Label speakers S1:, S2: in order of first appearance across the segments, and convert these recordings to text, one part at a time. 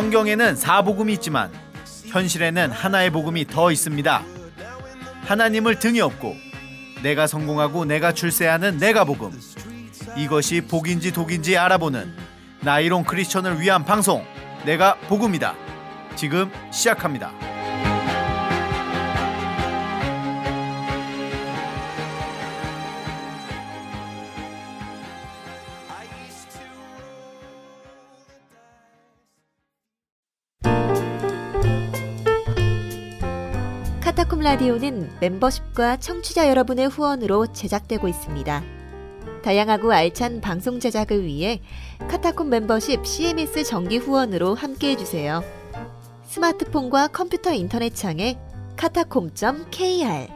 S1: 성경에는 사복음이 있지만 현실에는 하나의 복음이 더 있습니다. 하나님을 등에 업고 내가 성공하고 내가 출세하는 내가 복음. 이것이 복인지 독인지 알아보는 나이론 크리스천을 위한 방송 내가 복음이다. 지금 시작합니다.
S2: 라디오는 멤버십과 청취자 여러분의 후원으로 제작되고 있습니다. 다양하고 알찬 방송 제작을 위해 카타콤 멤버십 CMS 정기 후원으로 함께 해 주세요. 스마트폰과 컴퓨터 인터넷 창에 카타콤.kr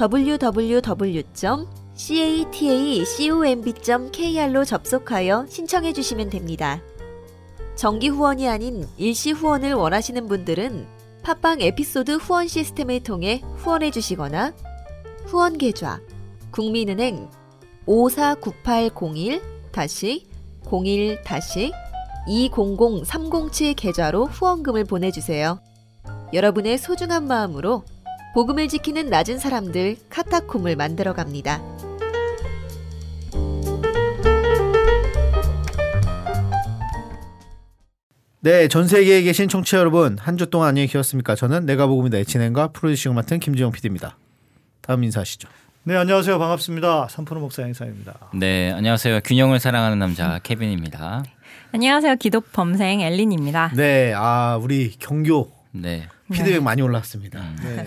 S2: www.catacomb.kr로 접속하여 신청해 주시면 됩니다. 정기 후원이 아닌 일시 후원을 원하시는 분들은 팟빵 에피소드 후원 시스템을 통해 후원해 주시거나 후원 계좌 국민은행 549801-01-200307 계좌로 후원금을 보내주세요. 여러분의 소중한 마음으로 복음을 지키는 낮은 사람들 카타콤을 만들어 갑니다.
S1: 네, 전 세계에 계신 청취자 여러분, 한 주 동안 안녕히 계셨습니까? 저는 내가 복음이다 애치nen과 프로듀싱을 맡은 김지영 PD입니다. 다음 인사하시죠.
S3: 네 안녕하세요 반갑습니다 삼프로 목사 행사입니다.
S4: 네, 안녕하세요. 균형을 사랑하는 남자 케빈입니다.
S5: 안녕하세요. 기독 범생 엘린입니다.
S1: 네, 아 우리 경교
S4: 네.
S1: 피드백 많이 올라왔습니다.
S3: 네.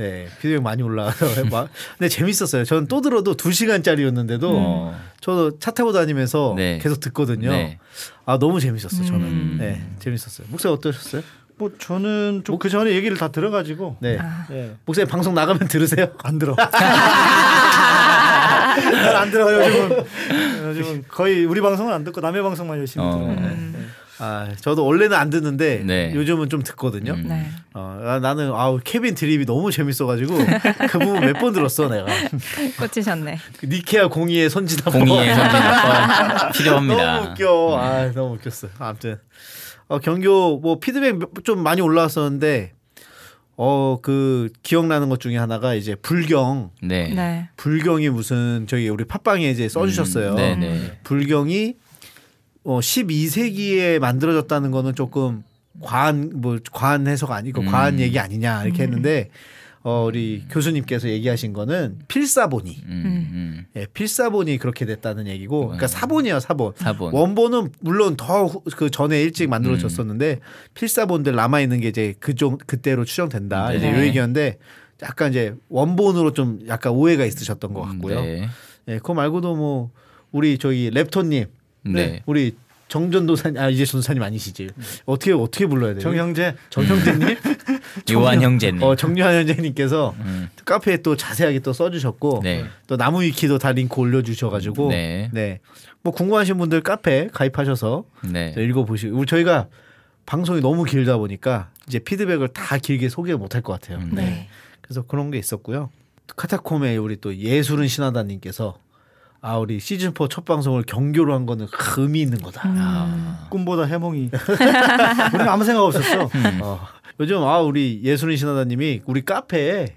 S1: 네, 피드백 많이 올라와서 막 근데 재밌었어요. 저는 또 들어도 2 시간짜리였는데도
S4: 어.
S1: 저도 차 타고 다니면서
S4: 네.
S1: 계속 듣거든요.
S4: 네.
S1: 아 너무 재밌었어요. 저는.
S4: 음.
S1: 네, 재밌었어요. 목사 어떠셨어요?
S3: 뭐 저는 좀 그 전에 얘기를 다 들어가지고
S1: 네,
S3: 예.
S1: 목사님 방송 나가면 들으세요?
S3: 안 들어. 난안 들어요. 요즘은 요즘은 거의 우리 방송은 안 듣고 남의 방송만 열심히
S4: 어.
S3: 들어요.
S5: 음.
S1: 아 저도 원래는 안 듣는데
S4: 네.
S1: 요즘은 좀 듣거든요.
S4: 음.
S5: 네.
S1: 어, 아, 나는 아우 케빈 드립이 너무 재밌어가지고 그 부분 몇 번 들었어 내가.
S5: 꽂히셨네.
S1: 그 니케아 공의의 선지다.
S4: 선진 한번 필요합니다.
S1: 너무 웃겨. 아 너무 웃겼어. 아무튼 어, 경교 뭐 피드백 몇- 좀 많이 올라왔었는데 어 그 기억나는 것 중에 하나가 이제 불경
S4: 네.
S5: 네.
S1: 불경이 무슨 저기 우리 팟빵에 이제 써주셨어요.
S4: 음, 네, 네.
S1: 불경이 어 12세기에 만들어졌다는 거는 조금 과한 뭐 과한 해석 아니고
S4: 음.
S1: 과한 얘기 아니냐 이렇게 했는데 어 우리 교수님께서 얘기하신 거는 필사본이
S4: 음, 음.
S1: 예, 필사본이 그렇게 됐다는 얘기고 그러니까 사본이에요 사본
S4: 사본.
S1: 원본은 물론 더 그 전에 일찍 만들어졌었는데
S4: 음.
S1: 필사본들 남아 있는 게 이제 그종 그때로 추정된다
S4: 네.
S1: 이제 요 얘기였는데 약간 이제 원본으로 좀 약간 오해가 있으셨던 것 같고요.
S4: 네.
S1: 예, 그거 말고도 뭐 우리 저기 랩토님,
S4: 네.
S1: 우리 정전도사님, 아 이제 전사님 아니시지? 어떻게 어떻게 불러야 돼요?
S3: 정형제
S1: 정형제님,
S4: 요한 형제님.
S1: 어 정요한 형제님께서
S4: 음.
S1: 카페에 또 자세하게 또 써주셨고
S4: 네.
S1: 또 나무 위키도 다 링크 올려주셔가지고
S4: 네.
S1: 네. 뭐 궁금하신 분들 카페 가입하셔서
S4: 네.
S1: 읽어보시고 우리 저희가 방송이 너무 길다 보니까 이제 피드백을 다 길게 소개 못할 것 같아요.
S4: 음,
S5: 네.
S1: 그래서 그런 게 있었고요. 카타콤의 우리 또 예술은 신하다님께서 아 우리 시즌 4첫 방송을 경교로 한 거는 큰 의미 있는 거다.
S4: 아.
S3: 꿈보다 해몽이. 우리는 아무 생각 없었어.
S1: 어. 요즘 아 우리 예술은 신하다님이 우리 카페에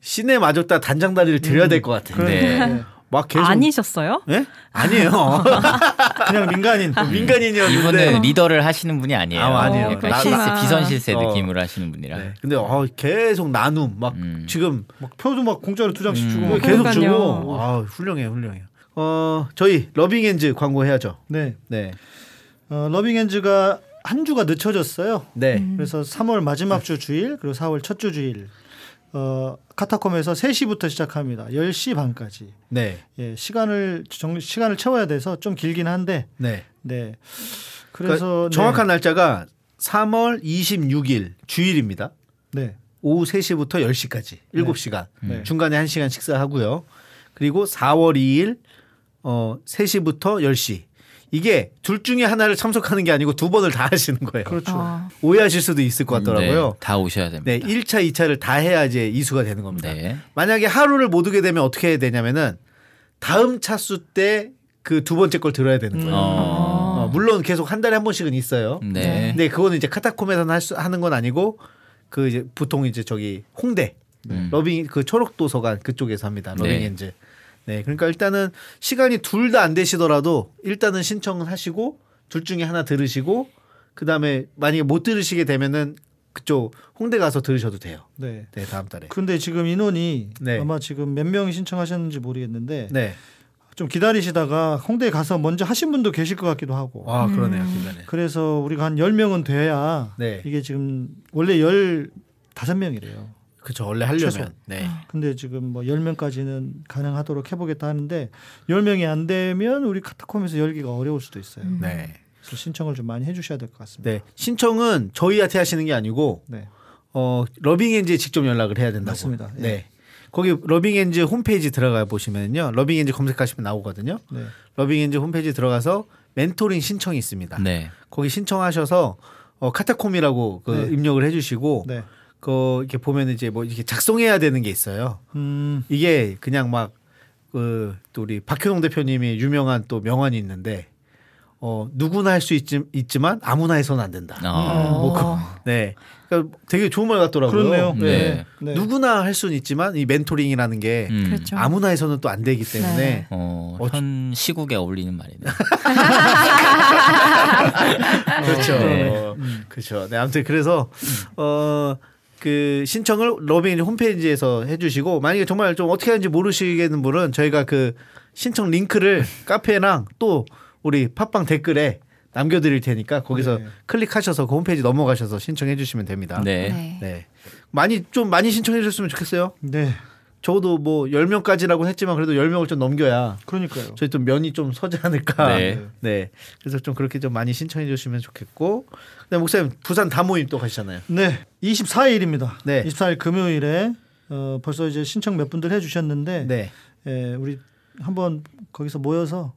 S1: 시내 마적다 단장다리를 드려야 될 것 같아.
S4: 네.
S1: 막 계속
S5: 아니셨어요?
S1: 예? 아니에요.
S3: 그냥 민간인.
S1: 민간인이었는데
S4: 이분은 리더를 하시는 분이 아니에요.
S1: 아, 아니에요.
S4: 약간
S1: 나-
S4: 실세,
S5: 나-
S4: 비선 실세
S1: 어.
S4: 느낌으로 하시는 분이라.
S1: 네. 근데 어, 계속 나눔 막
S4: 음.
S1: 지금
S3: 막 표도 막 공짜로 두 장씩
S4: 음.
S3: 주고.
S1: 계속
S5: 그러니까요.
S1: 주고 아 훌륭해 훌륭해요. 어 저희 러빙핸즈 광고 해야죠.
S3: 네.
S1: 네.
S3: 어, 러빙핸즈가 한 주가 늦춰졌어요.
S1: 네.
S3: 그래서 3월 마지막 주 주일 그리고 4월 첫 주 주일 어, 카타콤에서 3시부터 시작합니다. 10시 반까지.
S1: 네.
S3: 예, 시간을 정, 시간을 채워야 돼서 좀 길긴 한데
S1: 네.
S3: 네.
S1: 그러니까
S3: 그래서
S1: 정확한 날짜가 3월 26일 주일입니다.
S3: 네. 네.
S1: 오후 3시부터 10시까지 7시간.
S3: 네.
S1: 중간에 1시간 식사하고요. 그리고 4월 2일 어 3시부터 10시. 이게 둘 중에 하나를 참석하는 게 아니고 두 번을 다 하시는 거예요.
S3: 그렇죠.
S5: 어,
S1: 오해하실 수도 있을 것 같더라고요.
S4: 네, 다 오셔야 됩니다.
S1: 네, 1차, 2차를 다 해야 이제 이수가 되는 겁니다.
S4: 네.
S1: 만약에 하루를 못 오게 되면 어떻게 해야 되냐면은 다음 차수 때 그 두 번째 걸 들어야 되는 거예요.
S4: 어.
S1: 어, 물론 계속 한 달에 한 번씩은 있어요.
S4: 네.
S1: 근데 그거는 이제 카타콤에서는 할 수, 하는 건 아니고 그 이제 보통 이제 저기 홍대
S4: 음.
S1: 러빙 그 초록 도서관 그쪽에서 합니다. 러빙
S4: 네.
S1: 핸즈. 네. 그러니까 일단은 시간이 둘 다 안 되시더라도 일단은 신청은 하시고 둘 중에 하나 들으시고 그 다음에 만약에 못 들으시게 되면은 그쪽 홍대 가서 들으셔도 돼요.
S3: 네.
S1: 네, 다음 달에.
S3: 근데 지금 인원이
S1: 네.
S3: 아마 지금 몇 명이 신청하셨는지 모르겠는데
S1: 네.
S3: 좀 기다리시다가 홍대에 가서 먼저 하신 분도 계실 것 같기도 하고.
S1: 아, 그러네요. 중간에.
S3: 그래서 우리가 한 10명은 돼야
S1: 네.
S3: 이게 지금 원래 15명이래요.
S1: 그렇죠. 원래 하려면.
S3: 최소.
S1: 네.
S3: 근데 지금 뭐 10명까지는 가능하도록 해 보겠다 하는데 10명이 안 되면 우리 카타콤에서 열기가 어려울 수도 있어요.
S1: 네.
S3: 그래서 신청을 좀 많이 해 주셔야 될 것 같습니다.
S1: 네. 신청은 저희한테 하시는 게 아니고
S3: 네.
S1: 어, 러빙엔즈에 직접 연락을 해야 된다고.
S3: 맞습니다. 예.
S1: 네. 거기 러빙핸즈 홈페이지 들어가 보시면요. 러빙핸즈 검색하시면 나오거든요.
S3: 네.
S1: 러빙핸즈 홈페이지 들어가서 멘토링 신청이 있습니다.
S4: 네.
S1: 거기 신청하셔서 어, 카타콤이라고 그
S3: 네.
S1: 입력을 해주시고
S3: 네.
S1: 그 이렇게 보면 이제 뭐 이렇게 작성해야 되는 게 있어요.
S3: 음,
S1: 이게 그냥 막 그 또 우리 박현홍 대표님이 유명한 또 명언이 있는데 어 누구나 할 수 있지만 아무나 해서는 안 된다.
S4: 아.
S1: 뭐 그, 네. 그러니까 되게 좋은 말 같더라고요.
S3: 그렇네요.
S4: 네.
S3: 네.
S1: 누구나 할 수는 있지만 이 멘토링이라는 게
S4: 음.
S5: 그렇죠.
S1: 아무나 해서는 또 안 되기 때문에
S5: 네.
S4: 어,
S1: 어,
S4: 현 시국에 어울리는 말이네요.
S1: 그렇죠.
S4: 네.
S1: 그렇죠. 네, 아무튼 그래서 어. 그 신청을 러빙 홈페이지에서 해주시고 만약에 정말 좀 어떻게 하는지 모르시겠는 분은 저희가 그 신청 링크를 카페랑 또 우리 팟빵 댓글에 남겨드릴 테니까 거기서
S3: 네.
S1: 클릭하셔서 그 홈페이지 넘어가셔서 신청해 주시면 됩니다.
S4: 네.
S5: 네.
S1: 네. 많이 좀 많이 신청해 주셨으면 좋겠어요.
S3: 네.
S1: 적어도 뭐 10명까지라고 했지만 그래도 10명을 좀 넘겨야
S3: 그러니까요.
S1: 저희 또 면이 좀 서지 않을까.
S4: 네.
S1: 네. 그래서 좀 그렇게 좀 많이 신청해 주시면 좋겠고. 그다음 목사님 부산 다모임 또 가시잖아요.
S3: 네. 24일입니다.
S1: 네.
S3: 24일 금요일에 어, 벌써 이제 신청 몇 분들 해 주셨는데
S1: 네.
S3: 예, 우리 한번 거기서 모여서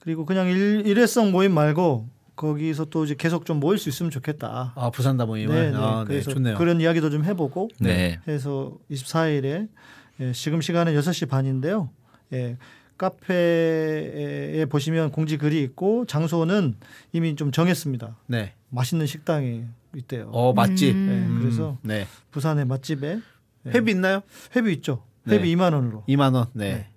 S3: 그리고 그냥 일, 일회성 모임 말고 거기서 또 이제 계속 좀 모일 수 있으면 좋겠다.
S1: 아 부산 다모임을.
S3: 네, 네.
S1: 아, 네.
S3: 그래서
S1: 좋네요.
S3: 그런 이야기도 좀 해보고
S4: 네.
S3: 해서 24일에 예, 지금 시간은 6시 반인데요. 예, 카페에 보시면 공지 글이 있고 장소는 이미 좀 정했습니다.
S1: 네.
S3: 맛있는 식당이 있대요.
S1: 어 맛집.
S5: 음.
S3: 네,
S1: 음,
S3: 그래서
S1: 네.
S3: 부산의 맛집에 예,
S1: 회비 있나요?
S3: 회비 있죠.
S1: 네.
S3: 회비 2만 원으로.
S1: 2만 원. 네.
S3: 네.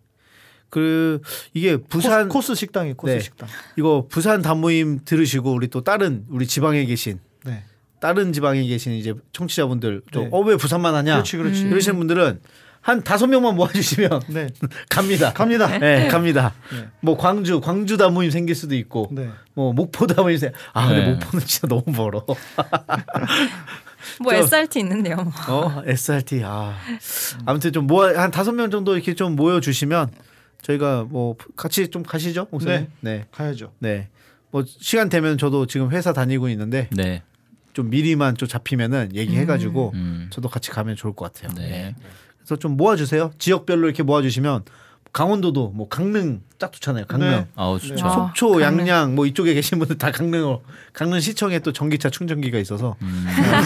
S1: 그 이게 부산
S3: 코스, 코스 식당이 코스
S1: 네.
S3: 식당.
S1: 이거 부산 다모임 들으시고 우리 또 다른 우리 지방에 계신
S3: 네.
S1: 다른 지방에 계신 이제 청취자분들
S3: 네.
S1: 좀어왜 부산만 하냐?
S3: 그렇지, 그렇지.
S5: 음.
S1: 이러시는 분들은 한 다섯 명만 모아주시면
S3: 네.
S1: 갑니다.
S3: 갑니다.
S1: 네, 갑니다.
S3: 네.
S1: 뭐 광주, 광주 다모임 생길 수도 있고,
S3: 네.
S1: 뭐 목포 다모임 생. 아 근데
S4: 네.
S1: 목포는 진짜 너무 멀어.
S5: 뭐
S1: 저-
S5: SRT 있는데요. 뭐.
S1: 어, SRT. 아 아무튼 좀 모아 한 다섯 명 정도 이렇게 좀 모여 주시면 저희가 뭐 같이 좀 가시죠, 목사님. 네,
S3: 가야죠.
S1: 네. 뭐 시간 되면 저도 지금 회사 다니고 있는데
S4: 네.
S1: 좀 미리만 좀 잡히면은 얘기해가지고
S4: 음.
S1: 저도 같이 가면 좋을 것 같아요.
S4: 네.
S1: 그래서 좀 모아주세요. 지역별로 이렇게 모아주시면 강원도도 뭐 강릉 딱 좋잖아요. 강릉.
S3: 네.
S4: 아우 좋죠.
S5: 네.
S1: 속초,
S5: 강릉.
S1: 양양 뭐 이쪽에 계신 분들 다 강릉으로 강릉 시청에 또 전기차 충전기가 있어서
S4: 음.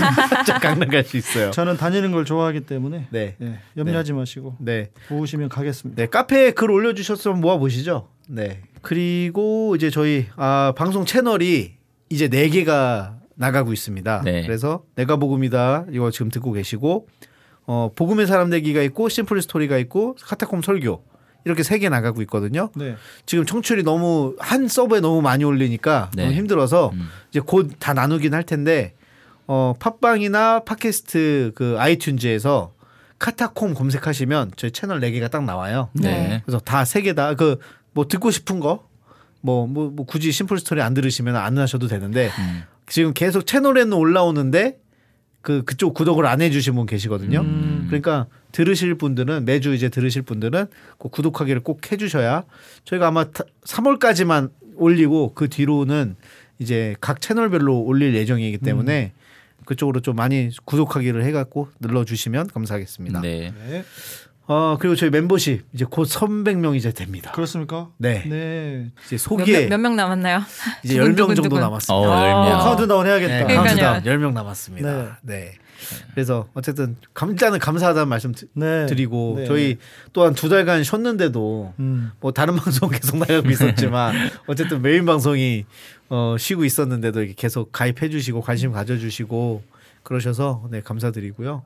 S1: 강릉 갈 수 있어요.
S3: 저는 다니는 걸 좋아하기 때문에
S1: 네,
S3: 예, 염려하지 마시고
S1: 네,
S3: 모으시면 가겠습니다.
S1: 네 카페에 글 올려주셨으면 모아 보시죠. 네. 그리고 이제 저희 아, 방송 채널이 이제 네 개가 나가고 있습니다.
S4: 네.
S1: 그래서 내가 복음이다 이거 지금 듣고 계시고 어, 복음의 사람 되기가 있고 심플 스토리가 있고 카타콤 설교 이렇게 세 개 나가고 있거든요.
S3: 네.
S1: 지금 청취율이 너무 한 서버에 너무 많이 올리니까
S4: 네.
S1: 너무 힘들어서
S4: 음.
S1: 이제 곧 다 나누긴 할 텐데 어 팟빵이나 팟캐스트 그 아이튠즈에서 카타콤 검색하시면 저희 채널 네 개가 딱 나와요.
S4: 네.
S1: 그래서 다 세 개 다 그 뭐 듣고 싶은 거 뭐 뭐 뭐 굳이 심플 스토리 안 들으시면 안 하셔도 되는데
S4: 음.
S1: 지금 계속 채널에는 올라오는데 그 그쪽 구독을 안 해주신 분 계시거든요.
S3: 음.
S1: 그러니까 들으실 분들은 매주 이제 들으실 분들은 꼭 구독하기를 꼭 해주셔야 저희가 아마 3월까지만 올리고 그 뒤로는 이제 각 채널별로 올릴 예정이기 때문에 그쪽으로 좀 많이 구독하기를 해갖고 눌러주시면 감사하겠습니다.
S4: 네.
S3: 네.
S1: 어 그리고 저희 멤버십 이제 곧 300명 이제 됩니다.
S3: 그렇습니까?
S1: 네.
S3: 네.
S1: 이제 소개
S5: 몇 명 남았나요?
S1: 이제
S5: 두근,
S1: 10명
S5: 두근,
S1: 정도. 남았습니다.
S4: 어,
S5: 어.
S3: 어, 카운트다운 해야겠다.
S1: 네. 카운트다운 10명 남았습니다. 네. 그래서 어쨌든 감- 일단은 감사하다는 말씀 드-
S3: 네.
S1: 드리고
S3: 네.
S1: 저희 또한 두 달간 쉬었는데도
S3: 음.
S1: 뭐 다른 방송 계속 나가고 있었지만 어쨌든 메인 방송이 어 쉬고 있었는데도 이렇게 계속 가입해 주시고 관심 가져 주시고 그러셔서 네 감사드리고요.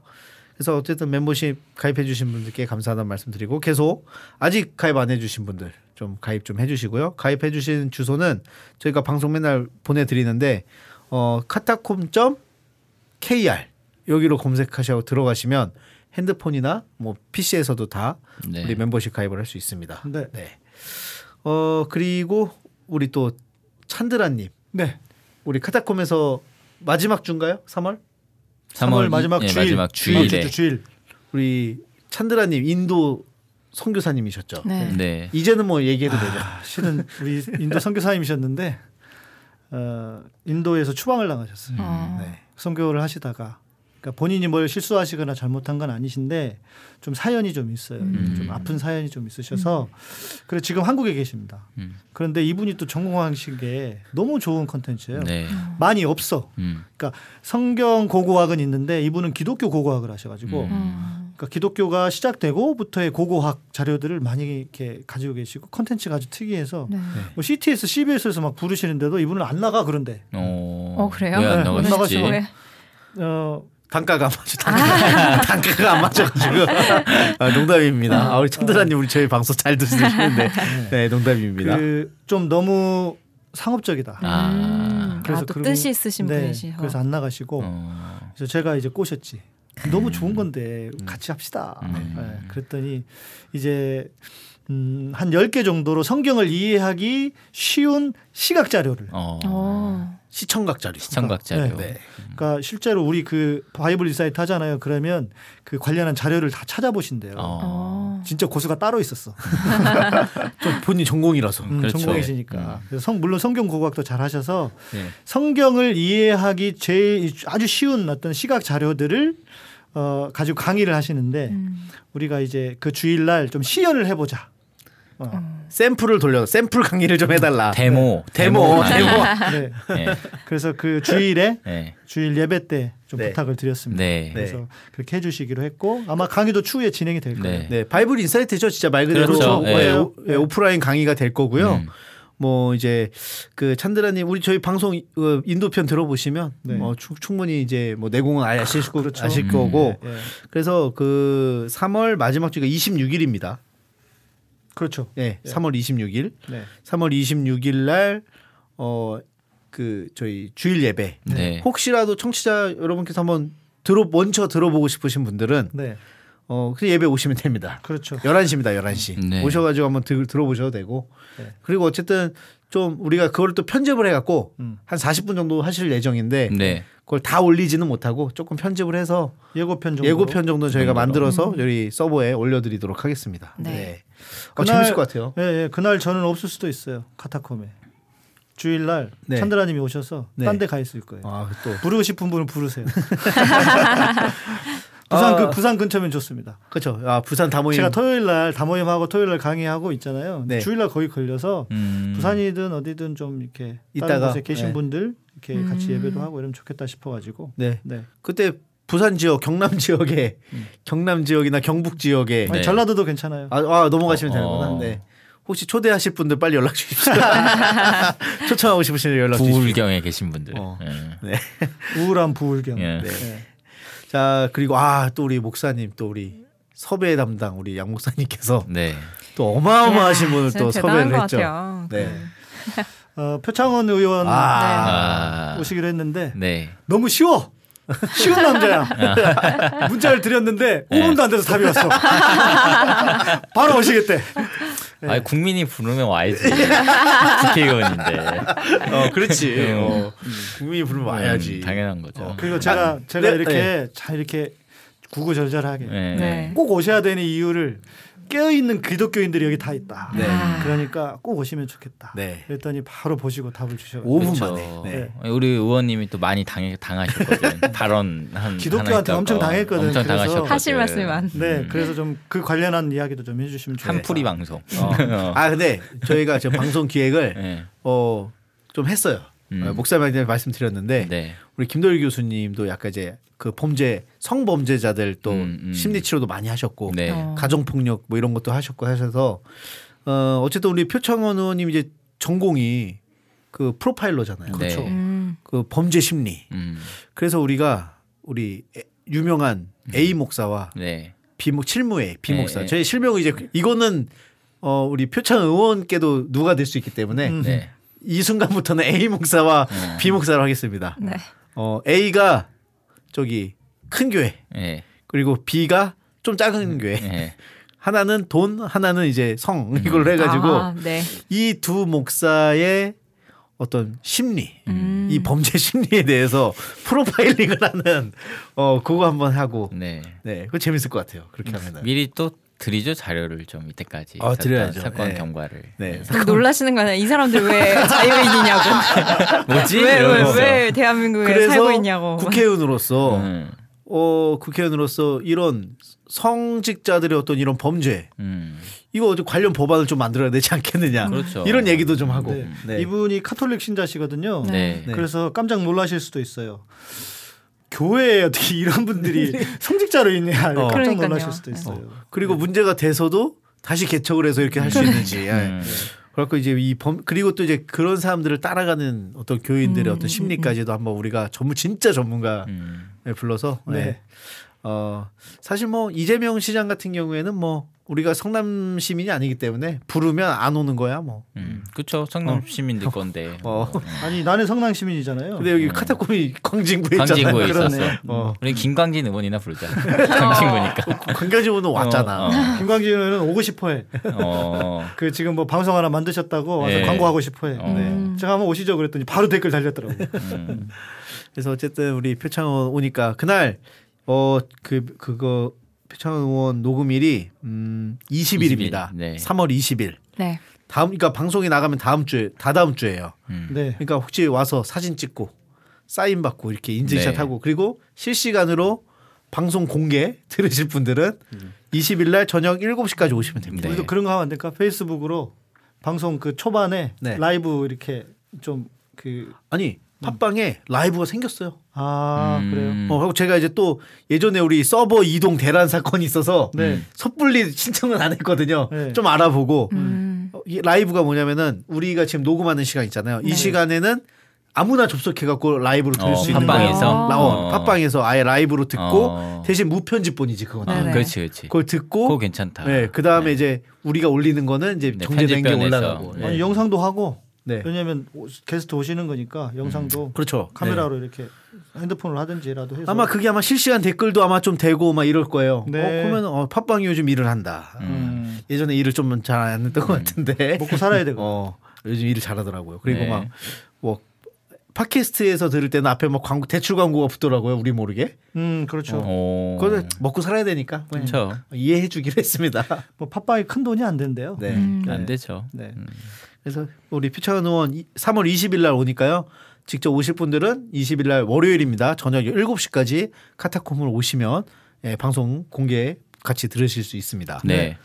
S1: 그래서 어쨌든 멤버십 가입해 주신 분들께 감사하다는 말씀 드리고 계속 아직 가입 안 해 주신 분들 좀 가입 좀 해 주시고요. 가입해 주신 주소는 저희가 방송 맨날 보내 드리는데 어 카타콤.kr 여기로 검색하셔 들어가시면 핸드폰이나 뭐 PC에서도 다
S4: 네.
S1: 우리 멤버십 가입을 할 수 있습니다.
S3: 네.
S1: 네. 어 그리고 우리 또 찬드라 님,
S3: 네.
S1: 우리 카타콤에서 마지막 주인가요? 3월?
S3: 3월 마지막
S4: 예,
S3: 주일.
S4: 마지막
S3: 주일.
S4: 주일에.
S3: 주일.
S1: 우리 찬드라님 인도 선교사님이셨죠.
S5: 네.
S4: 네.
S1: 이제는 뭐 얘기해도 되죠.
S3: 아, 실은 우리 인도 선교사님이셨는데 어, 인도에서 추방을 당하셨어요.
S5: 어.
S1: 네.
S3: 선교를 하시다가 그러니까 본인이 뭘 실수하시거나 잘못한 건 아니신데 좀 사연이 좀 있어요.
S4: 음.
S3: 좀 아픈 사연이 좀 있으셔서 그래 지금 한국에 계십니다.
S4: 음.
S3: 그런데 이분이 또 전공하신 게 너무 좋은 컨텐츠예요.
S4: 네.
S3: 많이 없어.
S4: 음.
S3: 그러니까 성경 고고학은 있는데 이분은 기독교 고고학을 하셔가지고
S4: 음.
S5: 음.
S3: 그러니까 기독교가 시작되고부터의 고고학 자료들을 많이 이렇게 가지고 계시고 컨텐츠가 아주 특이해서
S5: 네.
S3: 뭐 CTS, CBS에서 막 부르시는데도 이분은 안 나가 그런데
S4: 어.
S5: 어, 그래요?
S4: 왜안
S3: 네,
S4: 나가시지?
S3: 나가시고.
S5: 왜?
S3: 어,
S1: 단가가 안 맞아. 단가. 단가가 안 맞아가지고. 아, 농담입니다. 아, 우리 찬드라님 우리 저희 방송 잘 듣으시는데. 네, 농담입니다.
S3: 그 좀 너무 상업적이다.
S4: 아.
S5: 음.
S3: 그래서
S5: 아, 뜻이 있으신
S3: 네,
S5: 분이시죠.
S3: 그래서 안 나가시고
S4: 어.
S3: 그래서 제가 이제 꼬셨지. 너무 좋은 건데 같이 합시다.
S4: 음.
S3: 네, 그랬더니 이제 음, 한 10개 정도로 성경을 이해하기 쉬운 시각 자료를
S4: 어.
S5: 어.
S1: 시청각 자료.
S4: 시청각 자료.
S1: 네.
S3: 그러니까 실제로 우리 그 바이블 인사이트 하잖아요. 그러면 그 관련한 자료를 다 찾아보신대요.
S4: 어.
S5: 어.
S3: 진짜 고수가 따로 있었어.
S1: 또 본인 전공이라서.
S3: 음,
S4: 그렇죠.
S3: 전공이시니까. 그래서 성, 물론 성경 고고학도 잘 하셔서
S4: 네.
S3: 성경을 이해하기 제일 아주 쉬운 어떤 시각 자료들을 어, 가지고 강의를 하시는데
S5: 음.
S3: 우리가 이제 그 주일날 좀 시연을 해보자. 어.
S1: 샘플을 돌려 샘플 강의를 좀 해달라.
S4: 데모.
S1: 데모,
S4: 강의.
S1: 데모.
S3: 네.
S4: 네.
S3: 그래서 그 주일에
S4: 네.
S3: 주일 예배 때 좀
S1: 네.
S3: 부탁을 드렸습니다.
S4: 네.
S3: 그래서 그렇게 해주시기로 했고 아마 강의도 추후에 진행이 될 거예요.
S4: 네.
S1: 네, 바이블 인사이트죠. 진짜 말 그대로
S4: 그렇죠.
S1: 네,
S3: 네.
S1: 오, 네, 오프라인 강의가 될 거고요.
S4: 음.
S1: 뭐 이제 그 찬드라님 우리 저희 방송 어, 인도 편 들어보시면
S3: 네.
S1: 뭐 충- 충분히 이제 뭐 내공은 아실, 거,
S3: 그렇죠.
S1: 아실
S4: 음.
S1: 거고
S3: 예.
S1: 그래서 그 3월 마지막 주가 26일입니다.
S3: 그렇죠.
S1: 네,
S3: 네.
S1: 3월 26일.
S3: 네.
S1: 3월 26일 날 어 그 저희 주일 예배.
S4: 네.
S1: 혹시라도 청취자 여러분께서 한번 들어 먼저 들어보고 싶으신 분들은
S3: 네.
S1: 어, 그 예배 오시면 됩니다.
S3: 그렇죠.
S1: 11시입니다. 11시.
S4: 네.
S1: 오셔가지고 한번 들, 들어보셔도 되고.
S3: 네.
S1: 그리고 어쨌든 좀 우리가 그걸 또 편집을 해갖고
S3: 음.
S1: 한 40분 정도 하실 예정인데
S4: 네.
S1: 그걸 다 올리지는 못하고 조금 편집을 해서
S3: 예고편 정도.
S1: 예고편 정도 저희가
S4: 정도로.
S1: 만들어서 여기 서버에 올려드리도록 하겠습니다.
S5: 네.
S1: 네. 어,
S3: 그날-
S1: 재밌을 것 같아요.
S3: 예, 예. 그날 저는 없을 수도 있어요. 카타콤에. 주일날
S1: 네.
S3: 찬드라님이 오셔서
S1: 네.
S3: 딴데 가 있을 거예요.
S1: 아, 또.
S3: 부르고 싶은 분은 부르세요. 부산
S1: 아.
S3: 그 부산 근처면 좋습니다.
S1: 그렇죠. 아, 부산 다모임.
S3: 제가 토요일 날 다모임하고 토요일 날 강의하고 있잖아요.
S1: 네.
S3: 주일 날 거기 걸려서
S4: 음.
S3: 부산이든 어디든 좀 이렇게 다른
S1: 이따가,
S3: 곳에 계신
S1: 네.
S3: 분들 이렇게 같이
S5: 음.
S3: 예배도 하고 이러면 좋겠다 싶어가지고.
S1: 네.
S3: 네.
S1: 그때 부산 지역, 경남 지역에 경남 지역이나 경북 지역에
S3: 아니,
S4: 네.
S3: 전라도도 괜찮아요.
S1: 아, 아, 넘어가시면
S4: 어.
S1: 되는구나. 네. 혹시 초대하실 분들 빨리 연락 주십시오. 초청하고 싶으시면 연락 주십시오.
S4: 부울경에 계신 분들.
S1: 어.
S4: 예.
S3: 우울한 부울경.
S4: 예.
S3: 네.
S1: 자 그리고 아 또 우리 목사님 또 우리 섭외 담당 우리 양 목사님께서
S4: 네.
S1: 또 어마어마하신 분을
S5: 진짜
S1: 또 섭외를
S5: 것
S1: 했죠.
S5: 같아요.
S1: 네.
S3: 어, 표창원 의원
S1: 아.
S4: 아.
S3: 오시기로 했는데
S4: 네.
S3: 너무 쉬워. 쉬운 남자야. 문자를 드렸는데 5분도 안 돼서 답이 왔어. 바로 오시겠대. 네.
S4: 아 국민이 부르면 와야지. 국회의원인데.
S1: 어 그렇지.
S4: 음.
S1: 어, 국민이 부르면 와야지.
S4: 음, 당연한 거죠.
S1: 어.
S3: 그리고 제가
S1: 아,
S3: 제가
S1: 네,
S3: 이렇게
S1: 네.
S3: 잘 이렇게 구구절절하게
S4: 네.
S5: 네.
S3: 꼭 오셔야 되는 이유를 깨어 있는 기독교인들이 여기 다 있다.
S1: 네.
S5: 아.
S3: 그러니까 꼭 오시면 좋겠다.
S1: 네.
S3: 그랬더니 바로 보시고 답을 주셔.
S1: 5분
S4: 그렇죠.
S1: 만에. 네.
S4: 우리 의원님이 또 많이 당해 당하셨거든. 발언 한
S3: 기독교한테. 엄청 당했거든.
S4: 엄청
S3: 그래서
S4: 당하셨거든.
S5: 하실 말씀이 많.
S3: 네, 그래서 좀 그 관련한 이야기도 좀 해주시면 좋겠다.
S4: 한풀이 방송.
S1: 어. 아 근데 저희가 저 방송 기획을
S4: 네.
S1: 어좀 했어요.
S4: 음.
S1: 어, 목사님한테 말씀드렸는데
S4: 네.
S1: 우리 김도일 교수님도 약간 이제 그 범죄 성범죄자들 또
S4: 음, 음.
S1: 심리 치료도 많이 하셨고
S4: 네.
S5: 어.
S1: 가정 폭력 뭐 이런 것도 하셨고 하셔서 어 어쨌든 우리 표창원 의원님 이제 전공이 그 프로파일러잖아요.
S4: 네.
S1: 그렇죠.
S5: 음.
S1: 그 범죄 심리.
S4: 음.
S1: 그래서 우리가 우리 에- 유명한 A 목사와
S4: 네.
S1: B 목 칠무의 B
S4: 네,
S1: 목사.
S4: 네.
S1: 저희 실명이 이제 이거는 어 우리 표창 의원께도 누가 될 수 있기 때문에
S3: 음.
S4: 네.
S1: 이 순간부터는 A 목사와
S4: 어.
S1: B 목사로 하겠습니다.
S5: 네.
S1: 어 A가 저기 큰 교회
S4: 네.
S1: 그리고 B가 좀 작은 교회.
S4: 네.
S1: 하나는 돈, 하나는 이제 성 이걸로 해가지고
S5: 아, 네.
S1: 이두 목사의 어떤 심리,
S5: 음.
S1: 이 범죄 심리에 대해서 프로파일링을 하는 어 그거 한번 하고
S4: 네.
S1: 네 그거 재밌을 것 같아요. 그렇게 하면은
S4: 미리 또 드리죠 자료를 좀 이때까지
S1: 아,
S4: 사건-
S1: 드려야죠.
S4: 사건
S1: 네.
S4: 경과를
S1: 네.
S5: 좀 놀라시는 거 아니야? 이 사람들 왜 자유인이냐고.
S4: 뭐지
S5: 왜, 왜, 대한민국에
S1: 그래서
S5: 살고 있냐고.
S1: 국회의원으로서
S4: 음,
S1: 어 국회의원으로서 이런 성직자들의 어떤 이런 범죄
S4: 음.
S1: 이거 어디 관련 법안을 좀 만들어야 되지 않겠느냐
S4: 그렇죠.
S1: 이런 얘기도 좀 하고
S3: 네.
S1: 네.
S3: 이분이 카톨릭 신자시거든요.
S4: 네.
S1: 네.
S3: 그래서 깜짝 놀라실 수도 있어요. 교회에 어떻게 이런 분들이 성직자로 있냐
S1: 어.
S3: 깜짝
S5: 그러니까요.
S3: 놀라실 수도 있어요.
S1: 그리고 문제가 돼서도 다시 개척을 해서 이렇게 할 수 있는지 예.
S4: 음.
S1: 그래갖고 이제 이 범 그리고 또 이제 그런 사람들을 따라가는 어떤 교인들의 어떤 심리까지도 한번 우리가 전문 진짜 전문가
S4: 음.
S1: 를 불러서 네.
S3: 네.
S1: 어 사실 뭐 이재명 시장 같은 경우에는 뭐 우리가 성남 시민이 아니기 때문에 부르면 안 오는 거야 뭐.
S4: 음. 그렇죠 성남 시민들 건데
S1: 어.
S3: 아니 나는 성남 시민이잖아요.
S1: 근데 여기 카타콤이 광진구에 있잖아요.
S4: 광진구에
S3: 그러네.
S4: 있었어.
S1: 어.
S4: 우리 김광진 의원이나 부르자. 광진구니까.
S1: 광진구는 왔잖아.
S4: 어,
S3: 김광진 의원은 오고 싶어해.
S4: 어.
S3: 그 지금 뭐 방송 하나 만드셨다고 와서
S4: 네.
S3: 광고하고 싶어해.
S4: 어.
S3: 네. 제가 한번 오시죠 그랬더니 바로 댓글 달렸더라고 요.
S4: 음.
S1: 그래서 어쨌든 우리 표창원 오니까 그날 어 그 그거 표창원 의원 녹음일이 음 20일입니다.
S4: 20일, 네.
S1: 3월 20일.
S5: 네.
S1: 다음 그러니까 방송이 나가면 다음 주에 다 다음 주에요.
S4: 음.
S3: 네.
S1: 그러니까 혹시 와서 사진 찍고 사인 받고 이렇게 인증샷
S4: 네.
S1: 하고 그리고 실시간으로 방송 공개 들으실 분들은 20일 날 저녁 7시까지 오시면 됩니다.
S4: 네.
S3: 우리도 그런 거 하면 안 될까? 페이스북으로 방송 그 초반에
S1: 네.
S3: 라이브 이렇게 좀 그
S1: 아니 팟빵에 라이브가 생겼어요.
S3: 아
S4: 음.
S3: 그래요.
S1: 어, 그리고 제가 이제 또 예전에 우리 서버 이동 대란 사건이 있어서
S3: 네.
S1: 섣불리 신청은 안 했거든요.
S3: 네.
S1: 좀 알아보고
S5: 음.
S1: 어, 이 라이브가 뭐냐면은 우리가 지금 녹음하는 시간 있잖아요. 이 시간에는 아무나 접속해 갖고 라이브로 들을
S4: 어,
S1: 수 있는
S4: 팟빵에서?
S1: 라온
S4: 어.
S1: 팟빵에서 아예 라이브로 듣고
S4: 어.
S1: 대신 무편집본이지 그거는.
S5: 네네.
S4: 그렇지 그렇지.
S1: 그걸 듣고
S4: 그거 괜찮다.
S1: 네, 그 다음에 이제 우리가 올리는 거는 이제
S4: 네,
S1: 정제된 게. 올라가고.
S4: 네.
S3: 아니 영상도 하고
S1: 네.
S3: 왜냐하면 오- 게스트 오시는 거니까 영상도
S1: 그렇죠.
S3: 카메라로 이렇게 핸드폰을 하든지라도 해서
S1: 아마 그게 아마 실시간 댓글도 아마 좀 되고 막 이럴 거예요.
S3: 네.
S1: 어, 그러면 어, 팟빵이 요즘 일을 한다.
S3: 음,
S1: 예전에 일을 좀 잘 안 했던 것 같은데.
S3: 먹고 살아야 되고
S1: 어, 요즘 일을 잘하더라고요. 그리고
S4: 네.
S1: 막뭐 팟캐스트에서 들을 때는 앞에 막 광고 대출 광고가 붙더라고요. 우리 모르게.
S3: 음 그렇죠.
S4: 어.
S1: 그거는 먹고 살아야 되니까
S4: 그렇죠.
S1: 이해해 주기로 했습니다.
S3: 뭐 팟빵이 큰 돈이 안 된대요.
S1: 네.
S5: 음.
S4: 안 되죠.
S3: 네.
S1: 그래서 우리 표창원 의원 이- 3월 20일 날 오니까요. 직접 오실 분들은 20일 날 월요일입니다. 저녁 7시까지 카타콤으로 오시면 예, 방송 공개 같이 들으실 수 있습니다.
S4: 네.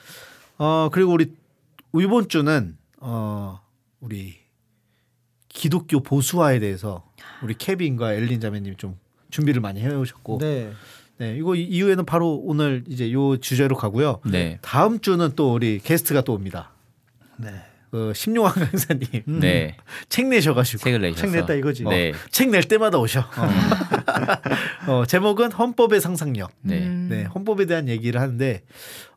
S1: 어 그리고 우리 이번 주는 어 우리 기독교 보수화에 대해서 우리 케빈과 엘린 자매님 좀 준비를 많이 해오셨고 네,
S3: 네.
S1: 이거 이- 이후에는 바로 오늘 이제 요 주제로 가고요.
S4: 네.
S1: 다음 주는 또 우리 게스트가 또 옵니다.
S3: 네.
S1: 그 심용환 강사님
S3: 음.
S4: 네.
S1: 책 내셔가지고
S4: 책을 내셨어.
S3: 책 냈다 이거지.
S4: 네.
S1: 책낼 때마다 오셔. 어, 제목은 헌법의 상상력.
S4: 네.
S5: 음.
S1: 네, 헌법에 대한 얘기를 하는데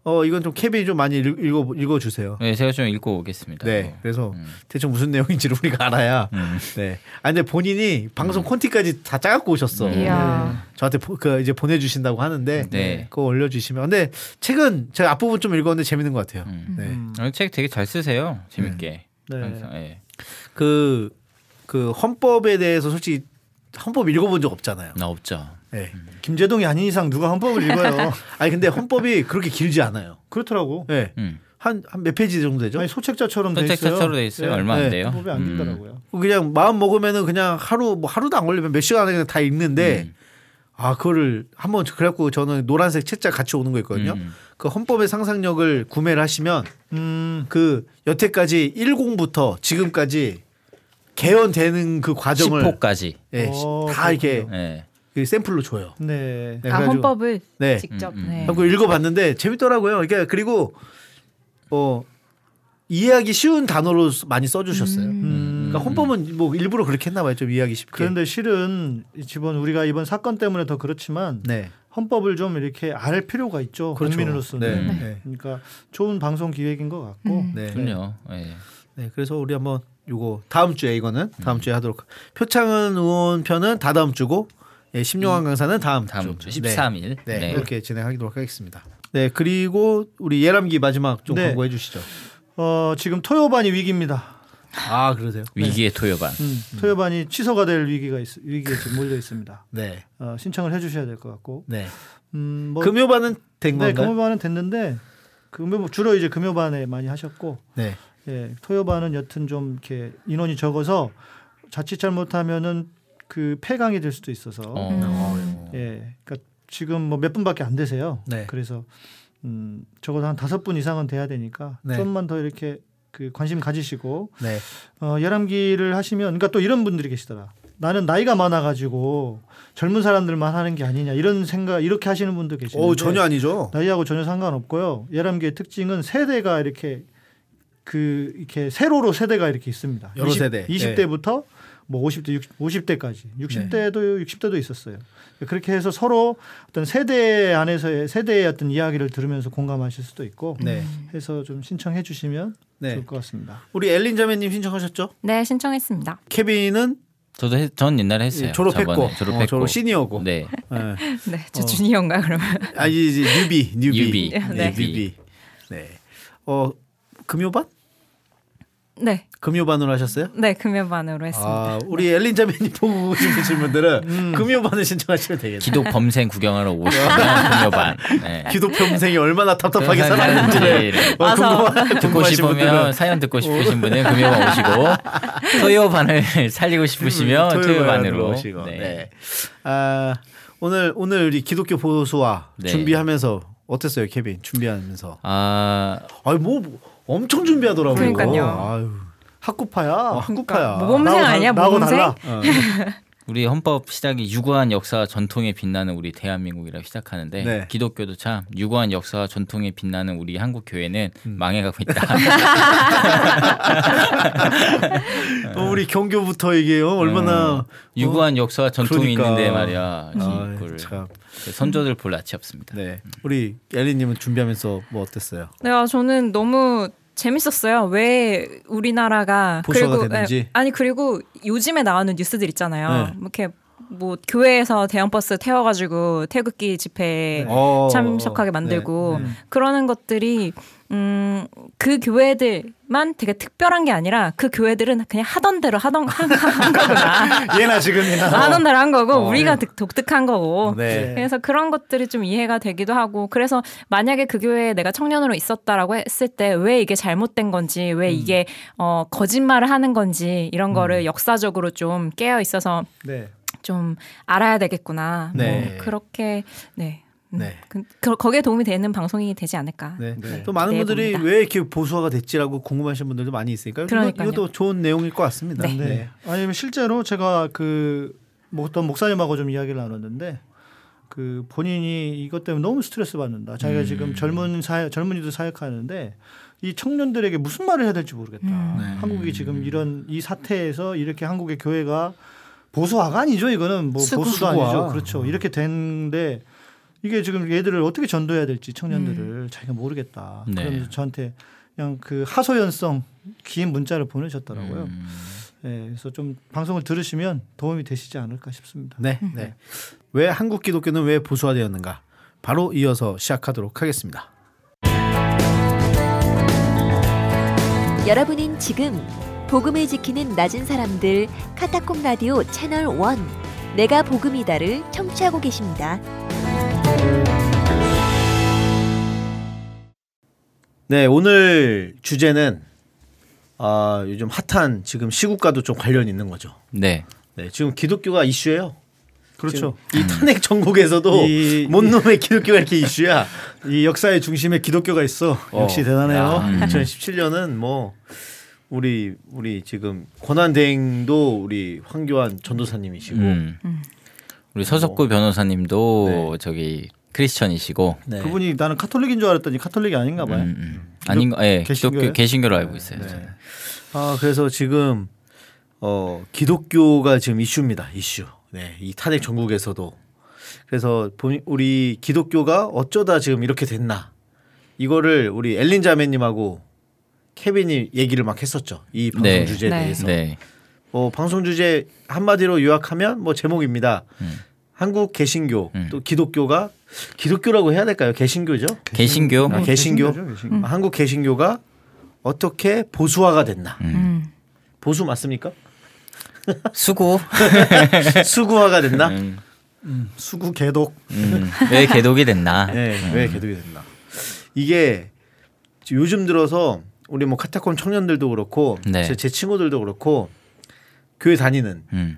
S1: 어 이건 좀 케빈이 좀 많이 읽- 읽어 읽어 주세요.
S4: 네, 제가 좀 읽고 오겠습니다.
S1: 네, 그래서
S4: 음.
S1: 대충 무슨 내용인지 를 우리가 알아야.
S4: 음.
S1: 네. 아 근데 본인이 방송 콘티까지 다 짜갖고 오셨어.
S4: 음.
S5: 이야.
S1: 저한테 보- 그 이제 보내 주신다고 하는데
S4: 네.
S1: 그거 올려 주시면. 근데 책은 제가 앞부분 좀 읽었는데 재밌는 것 같아요.
S4: 음.
S1: 네.
S3: 음.
S4: 어, 책 되게 잘 쓰세요. 재밌게.
S3: 네.
S4: 항상, 예.
S1: 그, 그 헌법에 대해서 솔직히 헌법 읽어본 적 없잖아요.
S4: 나 없죠.
S1: 네.
S3: 김재동이 아닌 이상 누가 헌법을 읽어요?
S1: 아니 근데 헌법이 그렇게 길지 않아요.
S3: 그렇더라고.
S1: 네.
S4: 음.
S1: 한한 몇 페이지 정도 되죠?
S3: 아니 소책자처럼 돼 있어요.
S4: 선택자처럼 돼 있어요.
S3: 예.
S4: 얼마 안
S1: 네.
S4: 돼요.
S3: 헌법이 안
S4: 음.
S3: 길더라고요.
S1: 그냥 마음 먹으면은 그냥 하루 뭐 하루도 안 걸리면 몇 시간 안에 그냥 다 읽는데
S4: 음.
S1: 아 그거를 한번 그래갖고 저는 노란색 책자 같이 오는 거 있거든요.
S4: 음.
S1: 그 헌법의 상상력을 구매를 하시면
S3: 음,
S1: 그 여태까지 10부터 지금까지 개헌되는 그 과정을
S4: 10호까지.
S1: 예,
S3: 어,
S1: 다 이렇게.
S4: 네.
S1: 그 샘플로 줘요.
S3: 네.
S1: 네,
S5: 아 헌법을
S1: 네.
S5: 직접.
S4: 음, 음.
S5: 네.
S1: 하고 읽어봤는데 재밌더라고요. 그러니까 그리고 어 이해하기 쉬운 단어로 많이 써주셨어요.
S3: 음.
S1: 그러니까 헌법은 뭐 일부러 그렇게 했나봐요. 좀 이해하기 쉽게.
S3: 그런데 실은 이번 우리가 이번 사건 때문에 더 그렇지만
S1: 네,
S3: 헌법을 좀 이렇게 알 필요가 있죠.
S1: 그렇죠.
S3: 국민으로서는.
S1: 네. 네.
S3: 그러니까 좋은 방송 기획인 것 같고.
S5: 음.
S1: 네.
S4: 그럼요. 네.
S1: 네, 그래서 우리 한번 요거 다음 주에 이거는 다음 주에 하도록. 표창은 의원 편은 다 다음 주고, 예, 심용환 강사는 다음,
S4: 다음 주
S1: 주.
S4: 13일.
S1: 네, 네,
S4: 네.
S1: 이렇게 진행하도록 하겠습니다. 네, 그리고 우리 예람기 마지막 좀
S3: 네.
S1: 광고해 주시죠.
S3: 어, 지금 토요반이 위기입니다.
S1: 아, 그러세요?
S4: 위기의 토요반.
S3: 음, 토요반이 취소가 될 위기가 있, 위기에 지금 몰려 있습니다.
S1: 네,
S3: 어, 신청을 해주셔야 될 것 같고.
S1: 네.
S3: 음, 뭐,
S1: 금요반은 된
S3: 네,
S1: 건가요?
S3: 금요반은 됐는데 금요 주로 이제 금요반에 많이 하셨고,
S1: 네,
S3: 예, 토요반은 여튼 좀 이렇게 인원이 적어서 자칫 잘못하면은 그 폐강이 될 수도 있어서,
S4: 어.
S5: 음.
S3: 예, 그러니까 지금 뭐 몇 분밖에 안 되세요.
S1: 네.
S3: 그래서 음, 적어도 한 다섯 분 이상은 돼야 되니까
S1: 네.
S3: 좀만 더 이렇게 그 관심 가지시고
S1: 네.
S3: 어, 열암기를 하시면 그러니까 또 이런 분들이 계시더라. 나는 나이가 많아가지고 젊은 사람들만 하는 게 아니냐 이런 생각 이렇게 하시는 분도 계시는데
S1: 오, 전혀 아니죠.
S3: 나이하고 전혀 상관없고요. 열암기의 특징은 세대가 이렇게 그 이렇게 세로로 세대가 이렇게 있습니다.
S1: 여러 세대.
S3: 20대부터 뭐 50대, 60, 50대까지, 60대도 60대도 있었어요. 그렇게 해서 서로 어떤 세대 안에서의 세대의 어떤 이야기를 들으면서 공감하실 수도 있고
S1: 네,
S3: 해서 좀 신청해 주시면
S1: 네.
S3: 좋을 것 같습니다.
S1: 우리 엘린 자매님 신청하셨죠?
S5: 네 신청했습니다.
S1: 케빈은
S4: 저도 했- 전 옛날에 했어요.
S1: 예, 졸업했고,
S4: 저번에 졸업했고.
S1: 어, 졸업 시니어고.
S4: 네.
S1: 네.
S5: 네, 저
S1: 어.
S5: 주니어인가 그러면.
S1: 아 이제 뉴비, 뉴비,
S4: 뉴비.
S5: 네.
S1: 뉴비. 네. 어 금요반?
S5: 네,
S1: 금요반으로 하셨어요?
S5: 네 금요반으로 했습니다.
S1: 아, 우리 엘린 자매님 보고 싶으신 분들은 금요반을 신청하시면 되겠네요.
S4: 기독 범생 구경하러 오시면 금요반. 네.
S1: 기독 평생이 얼마나 답답하게 살았는지를 어. 궁금하-
S4: 듣고 싶으면
S1: 분들은
S4: 사연 듣고 싶으신 분은 금요반 오시고 토요반을 살리고 싶으시면
S1: 토요일반으로
S4: 토요반으로
S1: 오시고.
S4: 네.
S1: 네. 아, 오늘 오늘 우리 기독교 보수와
S4: 네.
S1: 준비하면서 어땠어요, 케빈? 준비하면서.
S4: 아
S1: 뭐, 뭐 엄청 준비하더라고요.
S5: 그러니까요.
S1: 아유,
S3: 학구파야.
S1: 어, 한국파야.
S5: 모범생
S3: 나하고 달-
S5: 아니야
S3: 나하고
S5: 모범생?
S3: 달라.
S1: 어.
S4: 우리 헌법 시작이 유구한 역사 전통에 빛나는 우리 대한민국이라 시작하는데
S1: 네.
S4: 기독교도 참 유구한 역사 전통에 빛나는 우리 한국 교회는
S1: 음.
S4: 망해가고 있다.
S1: 어, 우리 경교부터 이게 요 얼마나
S4: 어, 유구한 역사 전통이
S1: 그러니까.
S4: 있는데 말이야.
S1: 아, 참.
S4: 선조들 볼 낯이 없습니다.
S1: 네. 우리 엘리님은 준비하면서 뭐 어땠어요?
S5: 네, 아, 저는 너무 재밌었어요. 왜 우리나라가 그리고
S1: 됐는지?
S5: 예, 아니 그리고 요즘에 나오는 뉴스들 있잖아요.
S1: 네.
S5: 뭐 이렇게 뭐 교회에서 대형 버스 태워가지고 태극기 집회
S1: 어,
S5: 참석하게 만들고
S1: 네, 네.
S5: 그러는 것들이 음, 그 교회들만 되게 특별한 게 아니라 그 교회들은 그냥 하던 대로 하던 한, 한 거구나.
S3: 예나 지금이나.
S5: 하던 대로 한 거고
S1: 어,
S5: 우리가 독- 독특한 거고.
S1: 네.
S5: 그래서 그런 것들이 좀 이해가 되기도 하고 그래서 만약에 그 교회에 내가 청년으로 있었다라고 했을 때 왜 이게 잘못된 건지 왜
S1: 음.
S5: 이게 어 거짓말을 하는 건지 이런 거를 역사적으로 좀 깨어 있어서
S3: 네.
S5: 좀 알아야 되겠구나.
S1: 네.
S5: 뭐 그렇게 네. 음,
S1: 네.
S5: 그, 그- 거기에 도움이 되는 방송이 되지 않을까.
S1: 네.
S3: 네.
S1: 또 많은 분들이
S5: 봅니다.
S1: 왜 이렇게 보수화가 됐지라고 궁금하신 분들도 많이 있으니까 이거-
S5: 그러니까요.
S1: 이것도 좋은 내용일 것 같습니다.
S5: 네.
S3: 네. 아니면 실제로 제가 그뭐 어떤 목사님하고 좀 이야기를 나눴는데 그 본인이 이것 때문에 너무 스트레스 받는다. 자기가
S1: 음.
S3: 지금 젊은 사회 젊은이도 사역하는데 이 청년들에게 무슨 말을 해야 될지 모르겠다.
S5: 음.
S1: 네.
S3: 한국이 지금 이런 이 사태에서 이렇게 한국의 교회가 보수화가 아니죠. 이거는 뭐
S5: 수구.
S3: 보수도
S1: 수구화.
S3: 아니죠. 그렇죠. 이렇게 됐는데 이게 지금 얘들을 어떻게 전도해야 될지 청년들을 자기가 모르겠다.
S4: 네.
S3: 그러면서 저한테 그냥 그 하소연성 긴 문자를 보내셨더라고요.
S4: 음,
S3: 네, 그래서 좀 방송을 들으시면 도움이 되시지 않을까 싶습니다.
S1: 네. 네. 왜 한국 기독교는 왜 보수화되었는가? 바로 이어서 시작하도록 하겠습니다.
S2: 여러분은 지금 복음을 지키는 낮은 사람들 카타콤 라디오 채널 1 내가 복음이다를 청취하고 계십니다.
S1: 네, 오늘 주제는 아, 요즘 핫한 지금 시국과도 좀 관련 있는 거죠.
S4: 네.
S1: 네, 지금 기독교가 이슈예요.
S3: 그렇죠.
S1: 이 탄핵 전국에서도
S3: 이-
S1: 뭔 놈의 기독교가 이렇게 이슈야.
S3: 이 역사의 중심에 기독교가 있어. 역시
S1: 어.
S3: 대단해요.
S1: 야, 2017년은 뭐 우리 우리 지금 권한 대행도 우리 황교안 전도사님이시고
S4: 음. 우리 서석구 변호사님도
S1: 네.
S4: 저기 크리스천이시고
S1: 네.
S3: 그분이 나는 카톨릭인 줄 알았더니 카톨릭이 아닌가 봐요.
S4: 음, 음. 아닌가? 예. 기독교 개신교로 알고 있어요.
S1: 네.
S4: 저는.
S1: 아 그래서 지금 어 기독교가 지금 이슈입니다. 이슈. 네, 이 탄핵 전국에서도 그래서 본- 우리 기독교가 어쩌다 지금 이렇게 됐나 이거를 우리 엘린 자매님하고 케빈이 얘기를 막 했었죠. 이 방송
S4: 네.
S1: 주제에
S5: 네.
S1: 대해서.
S4: 네.
S1: 뭐 방송 주제 한마디로 요약하면 뭐 제목입니다. 한국 개신교
S4: 음.
S1: 또 기독교가 기독교라고 해야 될까요? 개신교죠.
S4: 개신교
S1: 아, 개신교.
S3: 개신교죠, 개신교.
S1: 한국 개신교가 어떻게 보수화가 됐나?
S5: 음.
S1: 보수 맞습니까?
S4: 수고.
S1: 수구화가 됐나?
S4: 음,
S3: 수구 개독.
S4: 음. 왜 개독이 됐나?
S1: 네, 왜 개독이 됐나? 이게 요즘 들어서 우리 뭐 카타콤 청년들도 그렇고
S4: 네.
S1: 제, 제 친구들도 그렇고 교회 다니는
S4: 음.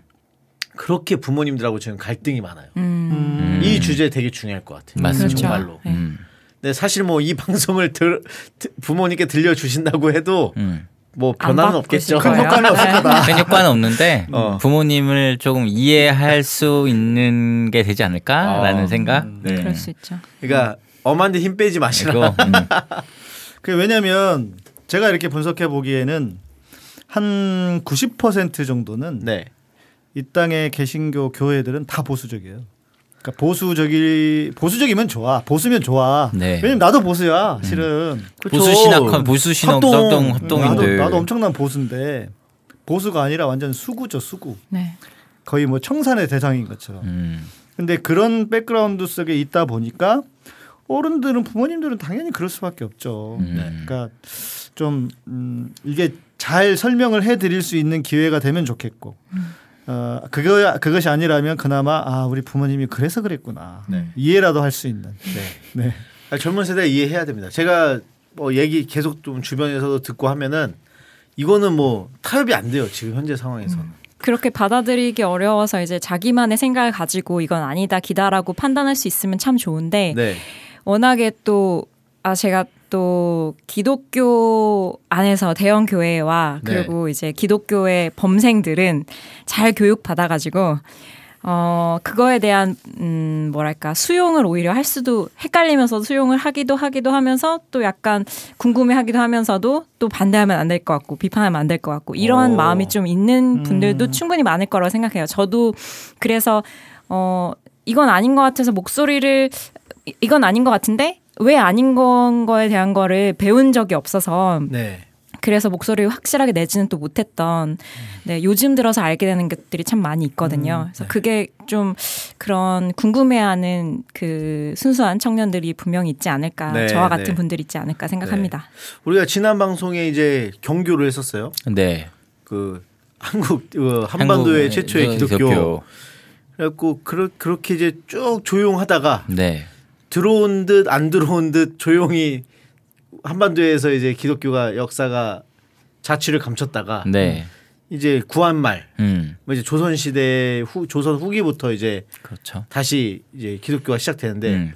S1: 그렇게 부모님들하고 지금 갈등이 많아요.
S5: 음.
S4: 음.
S1: 이 주제 되게 중요할 것 같아요.
S4: 맞습니다.
S1: 정말로.
S5: 네.
S4: 음.
S1: 근데 사실 뭐 이 방송을 들, 드- 부모님께 들려 주신다고 해도
S4: 음.
S5: 뭐안
S1: 변화는 없겠죠.
S5: 거예요.
S3: 효과는 없을
S5: 네.
S3: 거다.
S4: 큰 효과는 없는데
S1: 어.
S4: 부모님을 조금 이해할 수 있는 게 되지 않을까라는
S1: 아,
S4: 생각.
S1: 네.
S5: 그럴 수 있죠.
S1: 그러니까 엄한데 힘 빼지 마시라.
S4: 이거 음.
S3: 그 왜냐하면 제가 이렇게 분석해 보기에는 한 90% 정도는
S1: 네.
S3: 이 땅의 개신교 교회들은 다 보수적이에요. 그러니까 보수적이 보수적이면 좋아. 보수면 좋아.
S4: 네.
S3: 왜냐면 나도 보수야. 실은.
S1: 그렇죠.
S4: 보수 신학 보수 신학
S1: 합동.
S4: 합동
S3: 나도,
S4: 합동인들.
S3: 나도 엄청난 보수인데 보수가 아니라 완전 수구죠 수구.
S5: 네.
S3: 거의 뭐 청산의 대상인 것처럼.
S4: 음.
S3: 근데 그런 백그라운드 속에 있다 보니까 어른들은 부모님들은 당연히 그럴 수밖에 없죠.
S4: 음.
S3: 그러니까 좀 음, 이게 잘 설명을 해드릴 수 있는 기회가 되면 좋겠고. 어 그거 그것이 아니라면 그나마 아 우리 부모님이 그래서 그랬구나
S1: 네.
S3: 이해라도 할 수 있는
S1: 네.
S3: 네
S1: 아, 젊은 세대 이해해야 됩니다. 제가 뭐 얘기 계속 좀 주변에서도 듣고 하면은 이거는 뭐 타협이 안 돼요. 지금 현재 상황에서는.
S5: 그렇게 받아들이기 어려워서 이제 자기만의 생각을 가지고 이건 아니다 기다라고 판단할 수 있으면 참 좋은데
S1: 네.
S5: 워낙에 또 아 제가 또 기독교 안에서 대형 교회와
S1: 네.
S5: 그리고 이제 기독교의 범생들은 잘 교육 받아가지고 어 그거에 대한 음 뭐랄까 수용을 오히려 할 수도 헷갈리면서 수용을 하기도 하기도 하면서 또 약간 궁금해하기도 하면서도 또 반대하면 안 될 것 같고 비판하면 안 될 것 같고 이러한
S1: 오.
S5: 마음이 좀 있는 분들도
S3: 음.
S5: 충분히 많을 거라고 생각해요. 저도 그래서 어 이건 아닌 것 같아서 목소리를 이- 이건 아닌 것 같은데 왜 아닌 건 거에 대한 거를 배운 적이 없어서
S1: 네.
S5: 그래서 목소리를 확실하게 내지는 또 못했던 네 요즘 들어서 알게 되는 것들이 참 많이 있거든요. 그래서 그게 좀 그런 궁금해하는 그 순수한 청년들이 분명히 있지 않을까
S1: 네,
S5: 저와 같은
S1: 네.
S5: 분들이 있지 않을까 생각합니다.
S1: 우리가 지난 방송에 이제 경교를 했었어요.
S4: 네.
S1: 그 한국 어, 한반도의
S4: 한국의
S1: 최초의
S4: 저-
S1: 기독교. 그래갖고 그러, 그렇게 이제 쭉 조용하다가
S4: 네.
S1: 들어온 듯 안 들어온 듯 조용히 한반도에서 이제 기독교가 역사가 자취를 감췄다가
S4: 네.
S1: 이제 구한말
S4: 음.
S1: 뭐 이제 조선 시대 후 조선 후기부터 이제
S4: 그렇죠.
S1: 다시 이제 기독교가 시작되는데
S4: 음.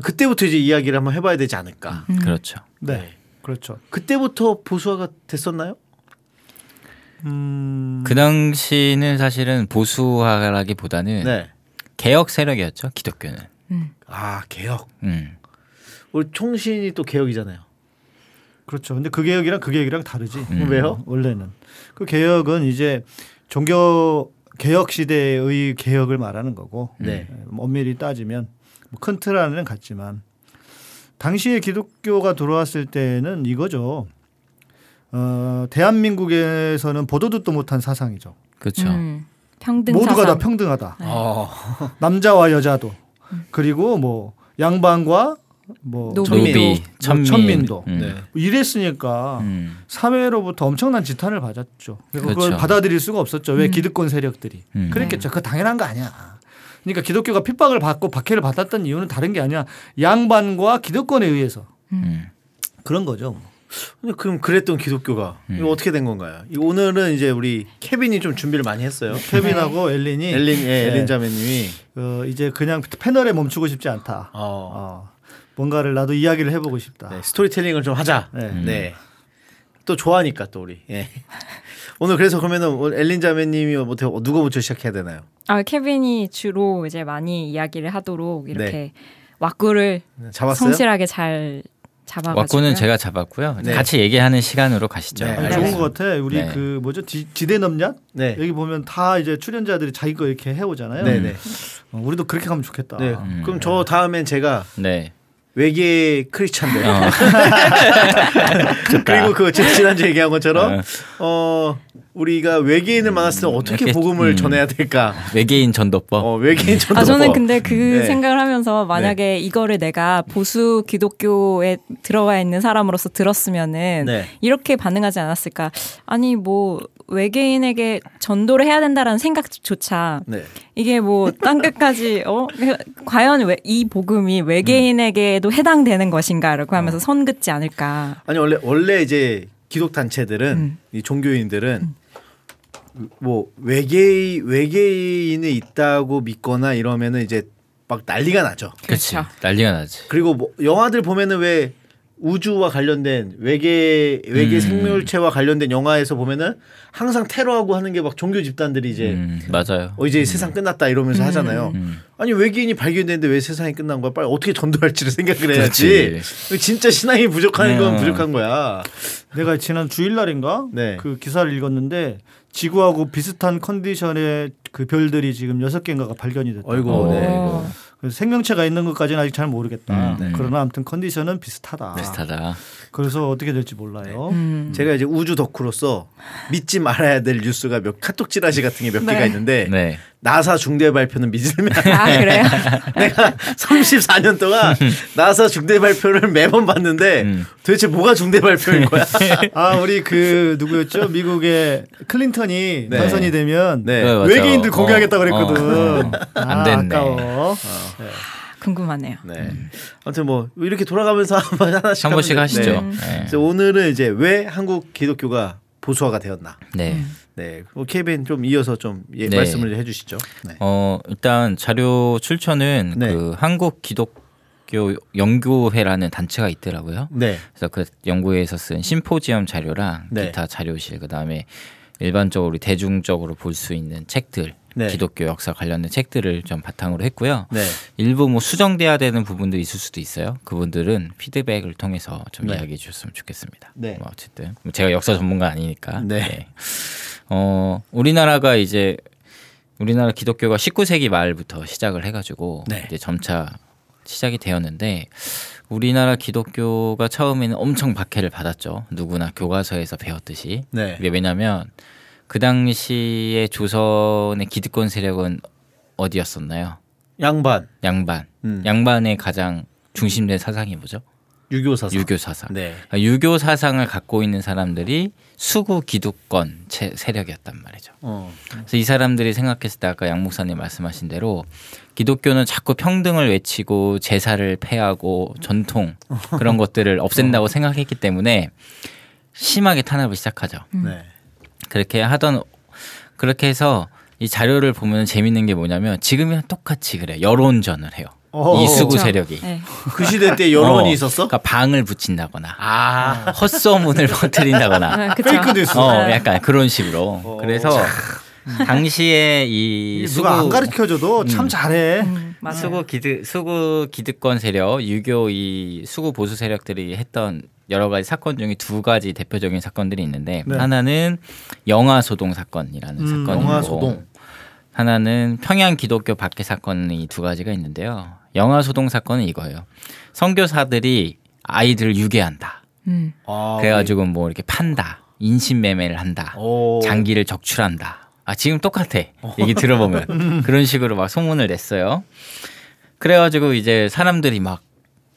S1: 그때부터 이제 이야기를 한번 해봐야 되지 않을까.
S4: 그렇죠.
S3: 네, 그렇죠.
S1: 그때부터 보수화가 됐었나요?
S3: 음,
S4: 그 당시는 사실은 보수화라기보다는
S1: 네.
S4: 개혁 세력이었죠. 기독교는.
S1: 아 개혁.
S4: 음.
S1: 우리 총신이 또 개혁이잖아요.
S3: 그렇죠. 근데 그 개혁이랑 그 개혁이랑 다르지.
S4: 음.
S1: 왜요?
S3: 원래는 그 개혁은 이제 종교 개혁 시대의 개혁을 말하는 거고
S1: 네.
S3: 뭐 엄밀히 따지면 뭐큰 틀 안에는 같지만 당시에 기독교가 들어왔을 때는 이거죠. 어, 대한민국에서는 보도 듣도 못한 사상이죠.
S4: 그렇죠.
S5: 음, 평등
S3: 모두가
S5: 사상.
S3: 다 평등하다.
S1: 어.
S3: 남자와 여자도 그리고 뭐 양반과 뭐
S5: 노비.
S3: 뭐
S4: 천민,
S3: 천민 도
S4: 음.
S1: 네.
S3: 이랬으니까
S4: 음.
S3: 사회로부터 엄청난 지탄을 받았죠. 그걸
S4: 그렇죠.
S3: 받아들일 수가 없었죠. 왜
S5: 음.
S3: 기득권 세력들이
S4: 음.
S3: 그랬겠죠. 그거 당연한 거 아니야. 그러니까 기독교가 핍박을 받고 박해를 받았던 이유는 다른 게 아니야. 양반과 기득권에 의해서
S4: 음.
S3: 그런 거죠. 뭐.
S1: 근데 그럼 그랬던 기독교가
S4: 음.
S1: 이거 어떻게 된 건가요? 이 오늘은 이제 우리 케빈이 좀 준비를 많이 했어요.
S3: 케빈하고 엘린이
S1: 엘린 예,
S3: 네.
S1: 엘린 자매님이
S3: 어, 이제 그냥 패널에 멈추고 싶지 않다.
S1: 어,
S3: 어, 뭔가를 나도 이야기를 해보고 싶다.
S1: 네, 스토리텔링을 좀 하자.
S3: 네.
S1: 네. 또 좋아하니까 또 우리. 예. 오늘 그래서 그러면은 엘린 자매님이 뭐 어떻게 누구부터 시작해야 되나요?
S5: 아 케빈이 주로 이제 많이 이야기를 하도록 이렇게
S1: 네.
S5: 왁구를
S1: 네, 잡았어요?
S5: 성실하게 잘 잡아가지고
S4: 왁구는 제가 잡았고요.
S1: 네.
S4: 같이 얘기하는 시간으로 가시죠.
S1: 네.
S3: 좋은 것 같아. 우리
S4: 네.
S3: 그 뭐죠 지, 지대 넘냐?
S1: 네.
S3: 여기 보면 다 이제 출연자들이 자기 거 이렇게 해오잖아요.
S1: 네, 네.
S3: 어, 우리도 그렇게 가면 좋겠다.
S1: 네.
S4: 음.
S1: 그럼 저 다음엔 제가
S4: 네.
S1: 외계 크리스찬들
S4: 어.
S1: 그리고 그 지난주 얘기한 것처럼
S4: 어.
S1: 어 우리가 외계인을 만났을 때 어떻게 복음을
S4: 음.
S1: 전해야 될까?
S4: 외계인 전도법.
S1: 어 외계인 전도.
S5: 아 저는 근데 그
S1: 네.
S5: 생각을 하면서 만약에 이거를 내가 보수 기독교에 들어가 있는 사람으로서 들었으면은
S1: 네.
S5: 이렇게 반응하지 않았을까? 아니 뭐 외계인에게 전도를 해야 된다라는 생각조차
S1: 네.
S5: 이게 뭐 땅끝까지 어 과연 왜, 이 복음이 외계인에게도 해당되는 것인가라고 하면서 선 긋지 않을까?
S1: 아니 원래 원래 이제 기독 단체들은
S5: 음.
S1: 이 종교인들은 뭐 외계 외계인이 있다고 믿거나 이러면은 이제 막 난리가 나죠.
S4: 그렇지.
S5: 그렇죠.
S4: 난리가 나지.
S1: 그리고 뭐 영화들 보면은 왜 우주와 관련된 외계 외계
S4: 음.
S1: 생물체와 관련된 영화에서 보면은 항상 테러하고 하는 게 막 종교 집단들이 이제
S4: 음, 맞아요.
S1: 어 이제 세상 끝났다 이러면서 하잖아요.
S4: 음.
S1: 아니 외계인이 발견됐는데 왜 세상이 끝난 거야? 빨리 어떻게 전도할지를 생각을 해야지. 진짜 신앙이 부족한 건
S4: 네.
S1: 부족한 거야.
S3: 내가 지난 주일날인가
S1: 네.
S3: 그 기사를 읽었는데 지구하고 비슷한 컨디션의 그 별들이 지금 여섯 개인가가 발견이 됐다.
S1: 어. 네.
S3: 생명체가 있는 것까지는 아직 잘 모르겠다.
S4: 음, 네.
S3: 그러나 아무튼 컨디션은 비슷하다.
S4: 비슷하다.
S3: 그래서 어떻게 될지 몰라요.
S5: 음.
S1: 제가 이제 우주 덕후로서 믿지 말아야 될 뉴스가 몇 카톡 찌라시 같은 게몇
S5: 네.
S1: 개가 있는데
S4: 네.
S1: 나사 중대 발표는 믿으면
S5: 아 그래요?
S1: 내가 34년 동안 나사 중대 발표를 매번 봤는데
S4: 음.
S1: 도대체 뭐가 중대 발표인 거야?
S3: 아 우리 그 누구였죠? 미국의 클린턴이
S1: 네.
S3: 당선이 되면
S1: 네.
S4: 네.
S3: 외계인들 공개하겠다
S4: 어,
S3: 그랬거든.
S4: 어, 어.
S3: 아,
S4: 안 됐네.
S3: 아까워.
S5: 궁금하네요.
S1: 네. 아무튼 뭐 이렇게 돌아가면서 한번 하나씩
S4: 한 번씩 하시죠.
S1: 돼.
S5: 음.
S4: 네.
S1: 그래서 오늘은 이제 왜 한국 기독교가 보수화가 되었나?
S4: 네.
S1: 네. 뭐 케빈 좀 이어서 좀 예,
S4: 네.
S1: 말씀을 해주시죠. 네.
S4: 어, 일단 자료 출처는
S1: 네.
S4: 그 한국 기독 교 연구회라는 단체가 있더라고요.
S1: 네.
S4: 그래서 그 연구회에서 쓴 심포지엄 자료랑
S1: 네.
S4: 기타 자료실 그다음에 일반적으로 대중적으로 볼 수 있는 책들
S1: 네.
S4: 기독교 역사 관련된 책들을 좀 바탕으로 했고요.
S1: 네.
S4: 일부 뭐 수정돼야 되는 부분도 있을 수도 있어요. 그분들은 피드백을 통해서 좀
S1: 네.
S4: 이야기해 주셨으면 좋겠습니다.
S1: 네.
S4: 뭐 어쨌든 제가 역사 전문가 아니니까.
S1: 네.
S4: 어 우리나라가 이제 우리나라 기독교가 19세기 말부터 시작을 해가지고
S1: 네.
S4: 이제 점차 시작이 되었는데 우리나라 기독교가 처음에는 엄청 박해를 받았죠. 누구나 교과서에서 배웠듯이.
S1: 네.
S4: 왜냐하면 그 당시에 조선의 기득권 세력은 어디였었나요?
S1: 양반.
S4: 양반.
S1: 음.
S4: 양반의 가장 중심된 사상이 뭐죠?
S1: 유교 사상.
S4: 유교 사상.
S1: 네.
S4: 그러니까 유교 사상을 갖고 있는 사람들이 수구 기득권 체- 세력이었단 말이죠.
S1: 어.
S4: 그래서 이 사람들이 생각했을 때 아까 양 목사님 말씀하신 대로 기독교는 자꾸 평등을 외치고 제사를 폐하고 전통 그런 것들을 없앤다고 생각했기 때문에 심하게 탄압을 시작하죠.
S1: 네.
S4: 그렇게 하던 그렇게 해서 이 자료를 보면 재밌는 게 뭐냐면 지금이랑 똑같이 그래 여론전을 해요.
S3: 어.
S4: 이 수구
S5: 그렇죠.
S4: 세력이.
S5: 네.
S1: 그 시대 때 여론이
S4: 어,
S1: 있었어?
S4: 그러니까 방을 붙인다거나
S1: 아.
S4: 헛소문을 퍼뜨린다거나
S5: 아, 그쵸.
S3: 페이크 뉴스.
S4: 어, 약간 그런 식으로. 그래서 당시에 이 수구
S3: 안 가르쳐줘도 참 잘해.
S5: 음.
S4: 수구 기득 수구 기득권 세력, 유교 이 수구 보수 세력들이 했던 여러 가지 사건 중에 두 가지 대표적인 사건들이 있는데
S3: 네.
S4: 하나는 영아 소동 사건이라는
S3: 음,
S4: 사건이고
S1: 영아 소동.
S4: 하나는 평양 기독교 박해 사건이 두 가지가 있는데요. 영아 소동 사건은 이거예요. 선교사들이 아이들을 유괴한다.
S5: 음.
S1: 아,
S4: 그래가지고 뭐 이렇게 판다, 인신매매를 한다,
S1: 오.
S4: 장기를 적출한다. 아 지금 똑같아. 얘기 들어보면 그런 식으로 막 소문을 냈어요. 그래가지고 이제 사람들이 막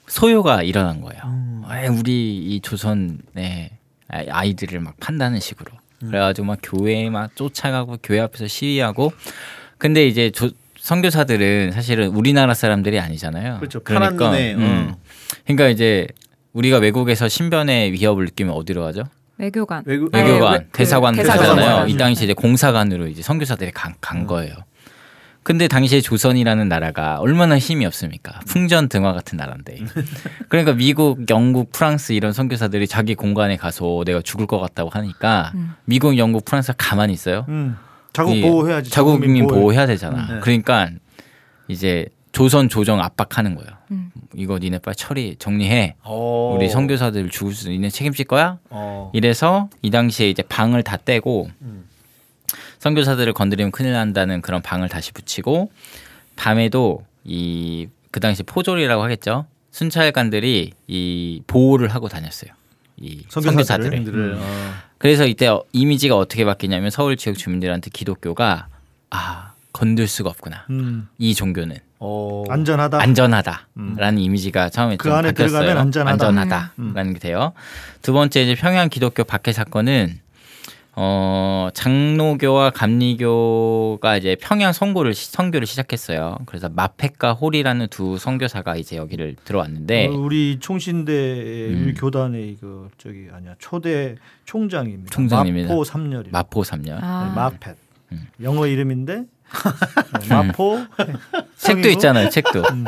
S4: 소요가 일어난 거예요.
S1: 음.
S4: 왜 우리 이 조선의 아- 아이들을 막 판다는 식으로.
S1: 음.
S4: 그래가지고 막 교회에 막 쫓아가고 교회 앞에서 시위하고. 근데 이제 조, 선교사들은 사실은 우리나라 사람들이 아니잖아요.
S1: 그렇죠. 눈에,
S4: 음. 그러니까 이제 우리가 외국에서 신변의 위협을 느끼면 어디로 가죠?
S5: 외교관.
S1: 외국
S5: 네, 그
S4: 대사관
S5: 대사관.
S4: 그러잖아요. 이
S1: 음.
S4: 당시 이제 공사관으로 이제 선교사들이 간, 간 거예요. 근데 당시에 조선이라는 나라가 얼마나 힘이 없습니까? 풍전 등화 같은 나라인데. 그러니까 미국, 영국, 프랑스 이런 선교사들이 자기 공간에 가서 내가 죽을 것 같다고 하니까
S5: 음.
S4: 미국, 영국, 프랑스가 가만히 있어요.
S3: 음. 자국
S4: 이
S3: 보호해야지.
S4: 자국민
S3: 보호해.
S4: 보호해야 되잖아.
S1: 네.
S4: 그러니까 이제 조선 조정 압박하는 거예요.
S5: 음.
S4: 이거 니네 빨리 처리 정리해.
S1: 어.
S4: 우리 선교사들 죽을 수 니네 책임질 거야?
S1: 어.
S4: 이래서 이 당시에 이제 방을 다 떼고
S1: 음.
S4: 선교사들을 건드리면 큰일 난다는 그런 방을 다시 붙이고 밤에도 이 그 당시 포졸이라고 하겠죠. 순찰관들이 이 보호를 하고 다녔어요. 이
S3: 선교사들을?
S4: 선교사들을.
S1: 들을 어.
S4: 그래서 이때 어- 이미지가 어떻게 바뀌냐면 서울 지역 주민들한테 기독교가 아 건들 수가 없구나.
S3: 음.
S4: 이 종교는
S1: 어.
S3: 안전하다.
S4: 안전하다라는 이미지가 처음에 그좀
S3: 안에
S4: 바뀌었어요.
S3: 들어가면 안전하다.
S4: 안전하다라는 게 돼요. 두 번째 이제 평양 기독교 박해 사건은 어 장로교와 감리교가 이제 평양 선고를 시- 선교를 시작했어요. 그래서 마페과 홀이라는 두 선교사가 이제 여기를 들어왔는데
S3: 어, 우리 총신대
S4: 음.
S3: 우리 교단의 그 저기 아니야 초대 총장입니다.
S4: 총장님이다.
S3: 마포 삼렬이.
S4: 마포 3년
S5: 아.
S3: 마펫.
S4: 음.
S3: 영어 이름인데 네, 마포
S4: 책도
S3: 성이고,
S4: 있잖아요. 책도. 음.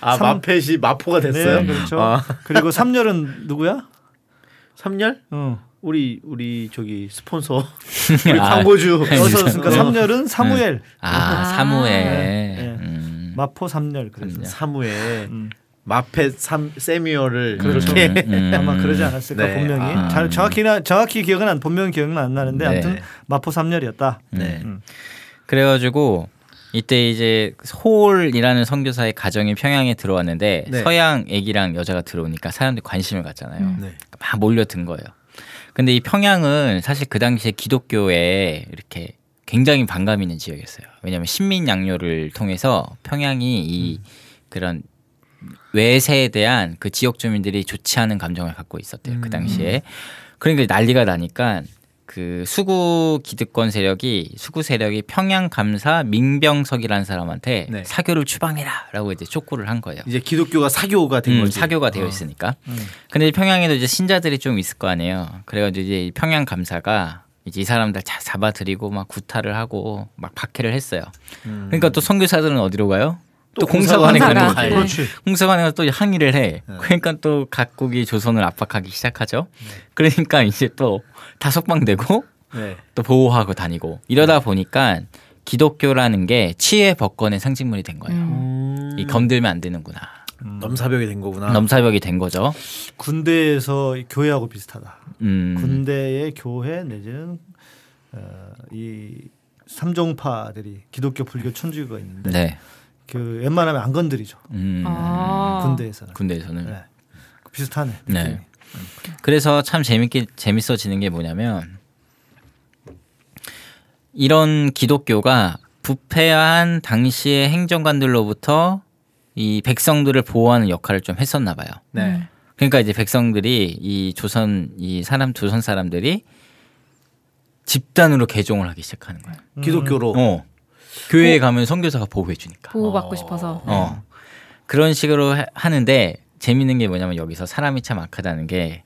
S1: 아
S3: 삼-
S1: 마펫이 마포가 됐어요.
S3: 네, 그렇죠.
S1: 아.
S3: 그리고 삼렬은 누구야?
S1: 삼열?
S3: 어.
S1: 우리 우리 저기 스폰서 우리
S4: 아,
S1: 광고주
S3: 그러니까
S1: 어.
S3: 삼렬은 사무엘.
S4: 아,
S5: 아.
S4: 사무에.
S3: 네.
S4: 음.
S3: 마포 삼렬 그래서.
S1: 사무에
S3: 음.
S1: 마펫 삼 세미얼을
S3: 그렇죠.
S1: 그렇게
S4: 음, 음.
S3: 아마 그러지 않았을까
S1: 네.
S3: 본명이
S4: 아.
S3: 잘 정확히나 정확히 기억은 안 본명 기억은 안 나는데
S4: 네.
S3: 아무튼 마포 삼렬이었다.
S1: 네.
S3: 음.
S4: 그래가지고 이때 이제 홀이라는 선교사의 가정이 평양에 들어왔는데
S1: 네.
S4: 서양 애기랑 여자가 들어오니까 사람들이 관심을 갖잖아요.
S5: 음.
S1: 네.
S4: 막 몰려든 거예요. 근데 이 평양은 사실 그 당시에 기독교에 이렇게 굉장히 반감 있는 지역이었어요. 왜냐하면 신민 양요를 통해서 평양이 이 그런 외세에 대한 그 지역 주민들이 좋지 않은 감정을 갖고 있었대요. 그 당시에. 그러니까 난리가 나니까 그 수구 기득권 세력이 수구 세력이 평양 감사 민병석이라는 사람한테
S1: 네.
S4: 사교를 추방해라라고 이제 촉구를 한 거예요.
S1: 이제 기독교가 사교가 된
S4: 음,
S1: 거지.
S4: 사교가 되어
S1: 어.
S4: 있으니까.
S3: 음.
S4: 근데 평양에도 이제 신자들이 좀 있을 거 아니에요. 그래가지고 이제 이 평양 감사가 이제 이 사람들 자, 잡아들이고 막 구타를 하고 막 박해를 했어요.
S1: 음.
S4: 그러니까 또 선교사들은 어디로 가요? 또,
S1: 또
S4: 공사관에
S1: 공사관
S4: 가는. 거지.
S3: 그렇지.
S4: 공사관에 가서 또 항의를 해.
S1: 네.
S4: 그러니까 또 각국이 조선을 압박하기 시작하죠. 그러니까 이제 또 다속방되고
S1: 네.
S4: 또 보호하고 다니고 이러다 보니까 기독교라는 게 치의 법권의 상징물이 된 거예요.
S5: 음.
S4: 이 건들면 안 되는구나.
S1: 넘사벽이 된 거구나.
S4: 넘사벽이 된 거죠.
S3: 군대에서 교회하고 비슷하다.
S4: 음.
S3: 군대의 교회 내지는 어, 이 삼종파들이 기독교, 불교, 천주교가 있는데
S4: 네.
S3: 그 웬만하면 안 건드리죠.
S4: 음.
S5: 아.
S3: 군대에서는.
S4: 군대에서는.
S3: 네. 비슷하네.
S4: 네.
S3: 느낌이.
S4: 그래서 참 재밌게 재밌어지는 게 뭐냐면 이런 기독교가 부패한 당시의 행정관들로부터 이 백성들을 보호하는 역할을 좀 했었나 봐요.
S1: 네.
S4: 그러니까 이제 백성들이 이 조선 이 사람 조선 사람들이 집단으로 개종을 하기 시작하는 거예요.
S1: 기독교로.
S4: 어. 교회에 가면 선교사가 보호해 주니까.
S5: 보호받고 싶어서.
S4: 어. 그런 식으로 하- 하는데 재밌는 게 뭐냐면 여기서 사람이 참 악하다는 게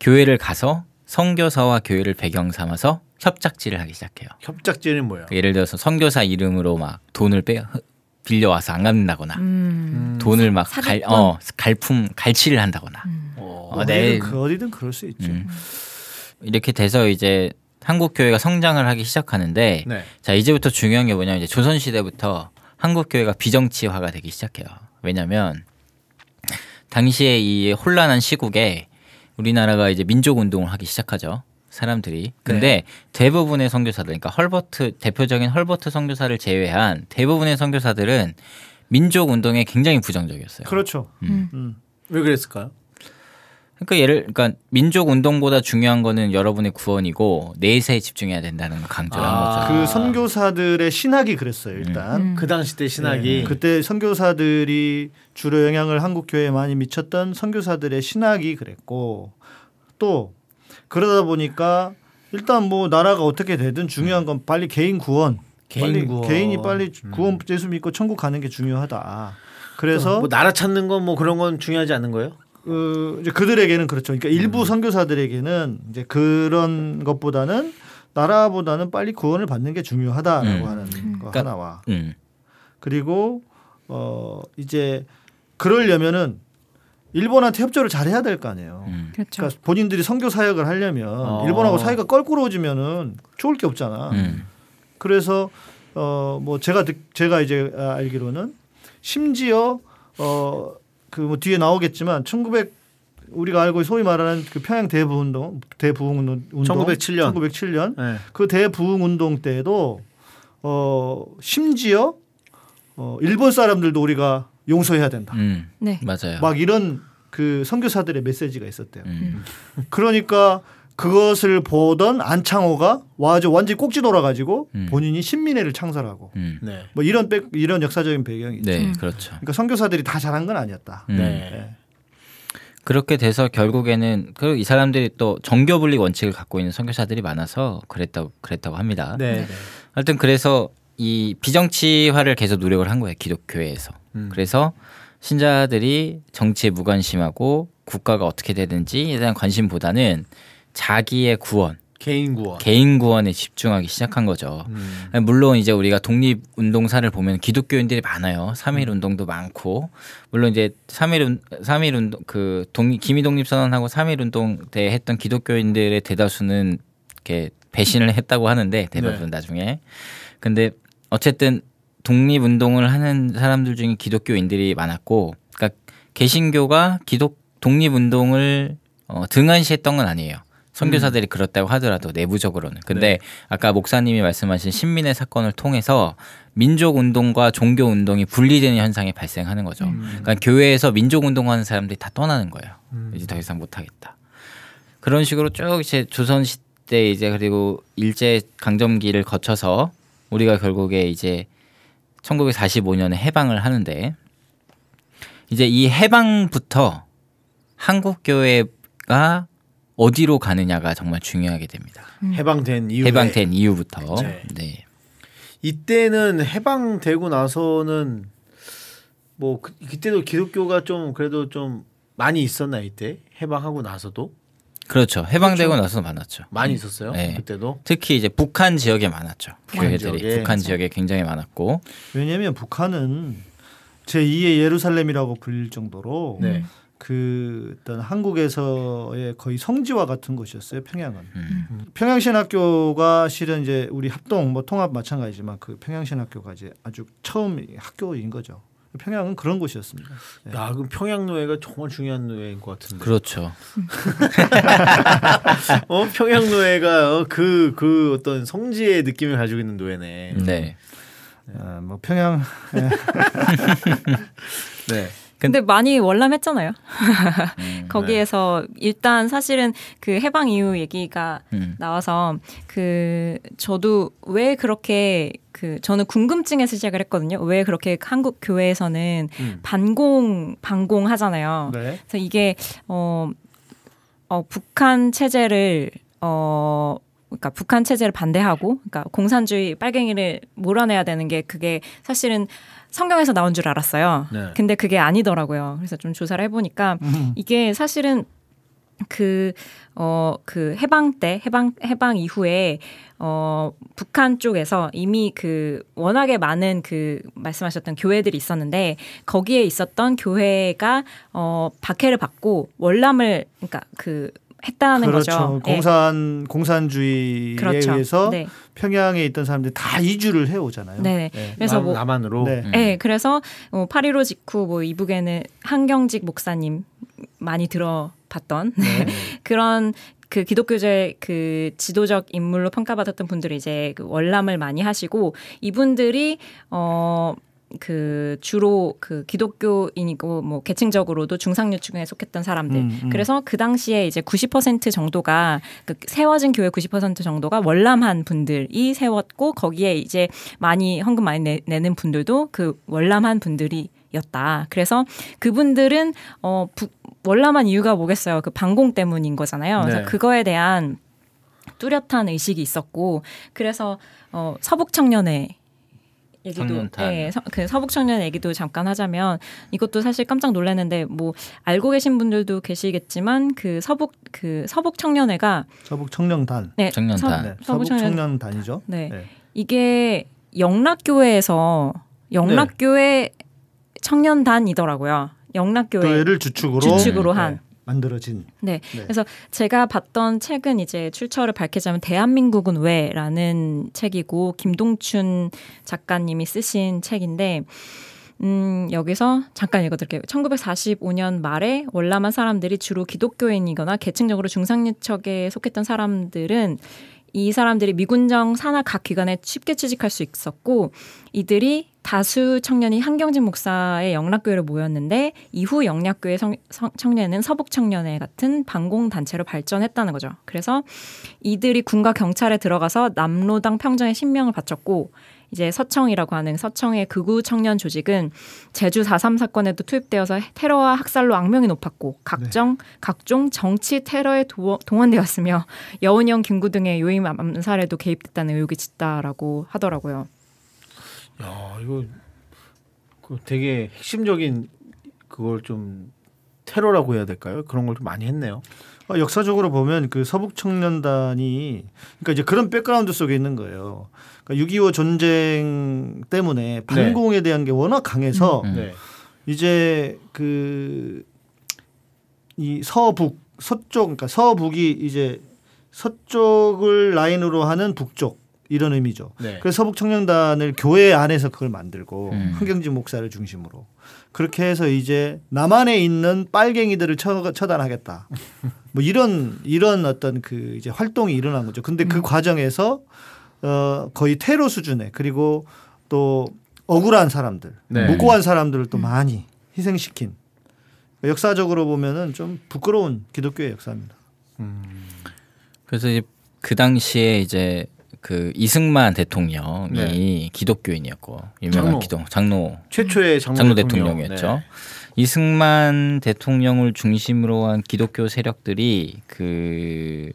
S4: 교회를 가서 선교사와 교회를 배경 삼아서 협작질을 하기 시작해요.
S1: 협작지는 뭐예요?
S4: 예를 들어서 선교사 이름으로 막 돈을 빼 빌려 와서 안 갚는다거나
S5: 음.
S4: 돈을 막 갈. 어, 갈품 갈취를 한다거나
S1: 어.
S4: 어, 네.
S3: 어디든, 그, 어디든 그럴 수 있죠.
S4: 음. 이렇게 돼서 이제 한국 교회가 성장을 하기 시작하는데
S1: 네.
S4: 자 이제부터 중요한 게 뭐냐면 이제 조선 시대부터 한국 교회가 비정치화가 되기 시작해요. 왜냐하면 당시에 이 혼란한 시국에 우리나라가 이제 민족 운동을 하기 시작하죠. 사람들이. 근데 대부분의 선교사들, 그러니까 헐버트 대표적인 헐버트 선교사를 제외한 대부분의 선교사들은 민족 운동에 굉장히 부정적이었어요.
S3: 그렇죠.
S5: 음.
S3: 음.
S1: 왜 그랬을까요?
S4: 그러니까 예를 그러니까 민족 운동보다 중요한 거는 여러분의 구원이고 내세에 집중해야 된다는 걸 강조한
S1: 아.
S4: 거죠.
S3: 그 선교사들의 신학이 그랬어요. 일단
S5: 음.
S1: 그 당시 때 신학이
S3: 네. 그때 선교사들이 주로 영향을 한국 교회에 많이 미쳤던 선교사들의 신학이 그랬고 또 그러다 보니까 일단 뭐 나라가 어떻게 되든 중요한 건 빨리 개인 구원,
S1: 개인
S3: 빨리
S1: 구원.
S3: 개인이 빨리
S1: 음.
S3: 구원 예수 믿고 천국 가는 게 중요하다. 그래서
S1: 뭐 나라 찾는 건 뭐 그런 건 중요하지 않는 거예요?
S3: 그 이제 그들에게는 그렇죠. 그러니까 일부
S1: 음.
S3: 선교사들에게는 이제 그런 것보다는 나라보다는 빨리 구원을 받는 게 중요하다라고
S4: 음.
S3: 하는 거
S4: 그러니까-
S3: 하나와
S4: 음.
S3: 그리고 어 이제 그러려면은 일본한테 협조를 잘 해야 될 거 아니에요.
S4: 음.
S5: 그렇죠.
S3: 그러니까 본인들이 선교 사역을 하려면
S1: 어.
S3: 일본하고 사이가 껄끄러워지면은 좋을 게 없잖아.
S4: 음.
S3: 그래서 어 뭐 제가 듣- 제가 이제 아, 알기로는 심지어 어 그 뭐 뒤에 나오겠지만 1900 우리가 알고 소위 말하는 그 평양 대부흥 운동 대부흥 운동
S1: 1907 년.
S3: 1907년
S1: 네.
S3: 그 대부흥 운동 때도 어 심지어 어 일본 사람들도 우리가 용서해야 된다.
S4: 음.
S5: 네.
S4: 맞아요.
S3: 막 이런 그 선교사들의 메시지가 있었대요.
S4: 음.
S3: 그러니까 그것을 보던 안창호가 와서 완전히 꼭지 돌아가지고
S4: 음.
S3: 본인이 신민회를 창설하고
S4: 음.
S1: 네.
S3: 뭐 이런 백, 이런 역사적인 배경이 있죠.
S4: 네,
S5: 음.
S4: 그렇죠.
S3: 그러니까 선교사들이 다 잘한 건 아니었다.
S4: 음.
S1: 네.
S4: 그렇게 돼서 결국에는 그 이 사람들이 또 정교 분리 원칙을 갖고 있는 선교사들이 많아서 그랬다고 그랬다고 합니다.
S1: 네. 네.
S4: 하여튼 그래서 이 비정치화를 계속 노력을 한 거예요 기독교회에서.
S1: 음.
S4: 그래서 신자들이 정치에 무관심하고 국가가 어떻게 되든지에 대한 관심보다는 자기의 구원,
S1: 개인 구원.
S4: 개인 구원에 집중하기 시작한 거죠.
S1: 음.
S4: 물론 이제 우리가 독립 운동사를 보면 기독교인들이 많아요. 3.1 운동도 많고 물론 이제 3.1 운, 3.1 운동 그 독립 기미 독립 선언하고 3.1 운동 때 했던 기독교인들의 대다수는 이렇게 배신을 했다고 하는데 대부분 나중에 근데 어쨌든 독립 운동을 하는 사람들 중에 기독교인들이 많았고 그러니까 개신교가 기독 독립 운동을 어, 등한시했던 건 아니에요. 선교사들이 그렇다고 하더라도 내부적으로는. 근데 아까 목사님이 말씀하신 신민의 사건을 통해서 민족 운동과 종교 운동이 분리되는 현상이 발생하는 거죠. 그러니까 교회에서 민족 운동하는 사람들이 다 떠나는 거예요. 이제 더 이상 못 하겠다. 그런 식으로 쭉 이제 조선 시대 이제 그리고 일제 강점기를 거쳐서 우리가 결국에 이제 1945년에 해방을 하는데 이제 이 해방부터 한국 교회가 어디로 가느냐가 정말 중요하게 됩니다.
S1: 해방된 이후에
S4: 해방된 이후부터.
S1: 네.
S4: 네.
S1: 이때는 해방되고 나서는 뭐 그, 그때도 기독교가 좀 그래도 좀 많이 있었나 이때 해방하고 나서도
S4: 그렇죠. 해방되고 나서 많았죠.
S1: 많이 있었어요.
S4: 네.
S1: 그때도
S4: 특히 이제 북한 지역에 많았죠.
S1: 북한
S4: 교회들이
S1: 지역에.
S4: 북한 지역에 굉장히 많았고.
S3: 왜냐하면 북한은 제 2의 예루살렘이라고 불릴 정도로
S1: 네.
S3: 그 어떤 한국에서의 거의 성지와 같은 곳이었어요. 평양은.
S4: 음.
S3: 평양신학교가 실은 이제 우리 합동 뭐 통합 마찬가지지만 그 평양신학교가 이제 아주 처음 학교인 거죠. 평양은 그런 곳이었습니다. 네.
S1: 야, 그럼 평양 노예가 정말 중요한 노예인 것 같은데.
S4: 그렇죠.
S1: 어, 평양 노예가 그그 그 어떤 성지의 느낌을 가지고 있는 노예네.
S4: 네.
S3: 아, 뭐 평양
S1: 네.
S5: 근데 많이 월남했잖아요.
S4: 음,
S5: 거기에서 일단 사실은 그 해방 이후 얘기가
S4: 음.
S5: 나와서 그 저도 왜 그렇게 그 저는 궁금증에서 시작을 했거든요. 왜 그렇게 한국 교회에서는
S1: 음.
S5: 반공 반공 하잖아요.
S3: 네.
S5: 그래서 이게 어, 어 북한 체제를 어 그러니까 북한 체제를 반대하고 그러니까 공산주의 빨갱이를 몰아내야 되는 게 그게 사실은 성경에서 나온 줄 알았어요.
S1: 네.
S5: 근데 그게 아니더라고요. 그래서 좀 조사를 해보니까
S3: 음.
S5: 이게 사실은 그, 어, 그 해방 때, 해방, 해방 이후에, 어, 북한 쪽에서 이미 그 워낙에 많은 그 말씀하셨던 교회들이 있었는데 거기에 있었던 교회가 어, 박해를 받고 월남을, 그러니까 그 했다는
S3: 그렇죠.
S5: 거죠. 예.
S3: 공산 공산주의에
S5: 그렇죠.
S3: 의해서
S5: 네.
S3: 평양에 있던 사람들이 다 이주를 해 오잖아요.
S5: 네. 그래서
S1: 남,
S5: 뭐
S1: 남한으로.
S3: 네.
S4: 음.
S5: 네, 그래서 어, 8.15 직후 뭐 이북에는 한경직 목사님 많이 들어봤던
S3: 네.
S5: 그런 그 기독교제 그 지도적 인물로 평가받았던 분들이 이제 그 월남을 많이 하시고 이분들이 어 그 주로 그 기독교인이고 뭐 계층적으로도 중상류층에 속했던 사람들.
S3: 음, 음.
S5: 그래서 그 당시에 이제 90% 정도가 그 세워진 교회 90% 정도가 월남한 분들이 세웠고 거기에 이제 많이 헌금 많이 내, 내는 분들도 그 월남한 분들이 였다. 그래서 그분들은 어 부, 월남한 이유가 뭐겠어요? 그 반공 때문인 거잖아요. 그래서
S1: 네.
S5: 그거에 대한 뚜렷한 의식이 있었고 그래서 어 서북 청년회 얘기도
S4: 청년단.
S5: 예, 서, 그 서북 청년 얘기도 잠깐 하자면 이것도 사실 깜짝 놀랐는데 뭐 알고 계신 분들도 계시겠지만 그 서북 그 서북 청년회가
S3: 서북 청년단.
S5: 네,
S4: 청년단.
S5: 서,
S3: 네,
S5: 서북
S3: 서북
S5: 청년
S3: 청년 단이죠.
S5: 네.
S3: 네.
S5: 이게 영락교회에서 영락교회 청년단이더라고요. 영락교회
S3: 교회를 주축으로
S5: 주축으로
S3: 네,
S5: 한.
S3: 만들어진.
S5: 네.
S3: 네.
S5: 그래서 제가 봤던 책은 이제 출처를 밝히자면 대한민국은 왜라는 책이고 김동춘 작가님이 쓰신 책인데 음, 여기서 잠깐 읽어드릴게요. 1945년 말에 월남한 사람들이 주로 기독교인이거나 계층적으로 중상류층에 속했던 사람들은 이 사람들이 미군정 산하 각 기관에 쉽게 취직할 수 있었고 이들이 다수 청년이 한경진 목사의 영락교회로 모였는데 이후 영락교회 청년은 서북 청년회 같은 반공 단체로 발전했다는 거죠. 그래서 이들이 군과 경찰에 들어가서 남로당 평정에 신명을 바쳤고 이제 서청이라고 하는 서청의 극우 청년 조직은 제주 4.3 사건에도 투입되어서 테러와 학살로 악명이 높았고 각종 각종 정치 테러에 도- 동원되었으며 여운형 김구 등의 요인 암살에도 개입됐다는 의혹이 짙다라고 하더라고요.
S1: 야 이거 그 되게 핵심적인 그걸 좀 테러라고 해야 될까요? 그런 걸 좀 많이 했네요.
S3: 어, 역사적으로 보면 그 서북 청년단이 그러니까 이제 그런 백그라운드 속에 있는 거예요. 그러니까 6.25 전쟁 때문에 반공에 대한 게 워낙 강해서
S4: 음.
S1: 네.
S3: 이제 그 이 서북 서쪽 그러니까 서북이 이제 서쪽을 라인으로 하는 북쪽 이런 의미죠.
S1: 네.
S3: 그래서 서북 청년단을 교회 안에서 그걸 만들고
S4: 음.
S3: 한경진 목사를 중심으로 그렇게 해서 이제 남한에 있는 빨갱이들을 처, 처단하겠다. 뭐 이런 이런 어떤 그 이제 활동이 일어난 거죠. 근데 그 과정에서 어 거의 테러 수준의 그리고 또 억울한 사람들,
S1: 네.
S3: 무고한 사람들을 또 많이 희생시킨 역사적으로 보면은 좀 부끄러운 기독교의 역사입니다.
S4: 그래서 이제 그 당시에 이제 그 이승만 대통령이
S1: 네.
S4: 기독교인이었고 유명한
S1: 장로.
S4: 기독 장로
S1: 최초의 장로,
S4: 장로
S1: 대통령.
S4: 대통령 이었죠.
S1: 네.
S4: 이승만 대통령을 중심으로 한 기독교 세력들이 그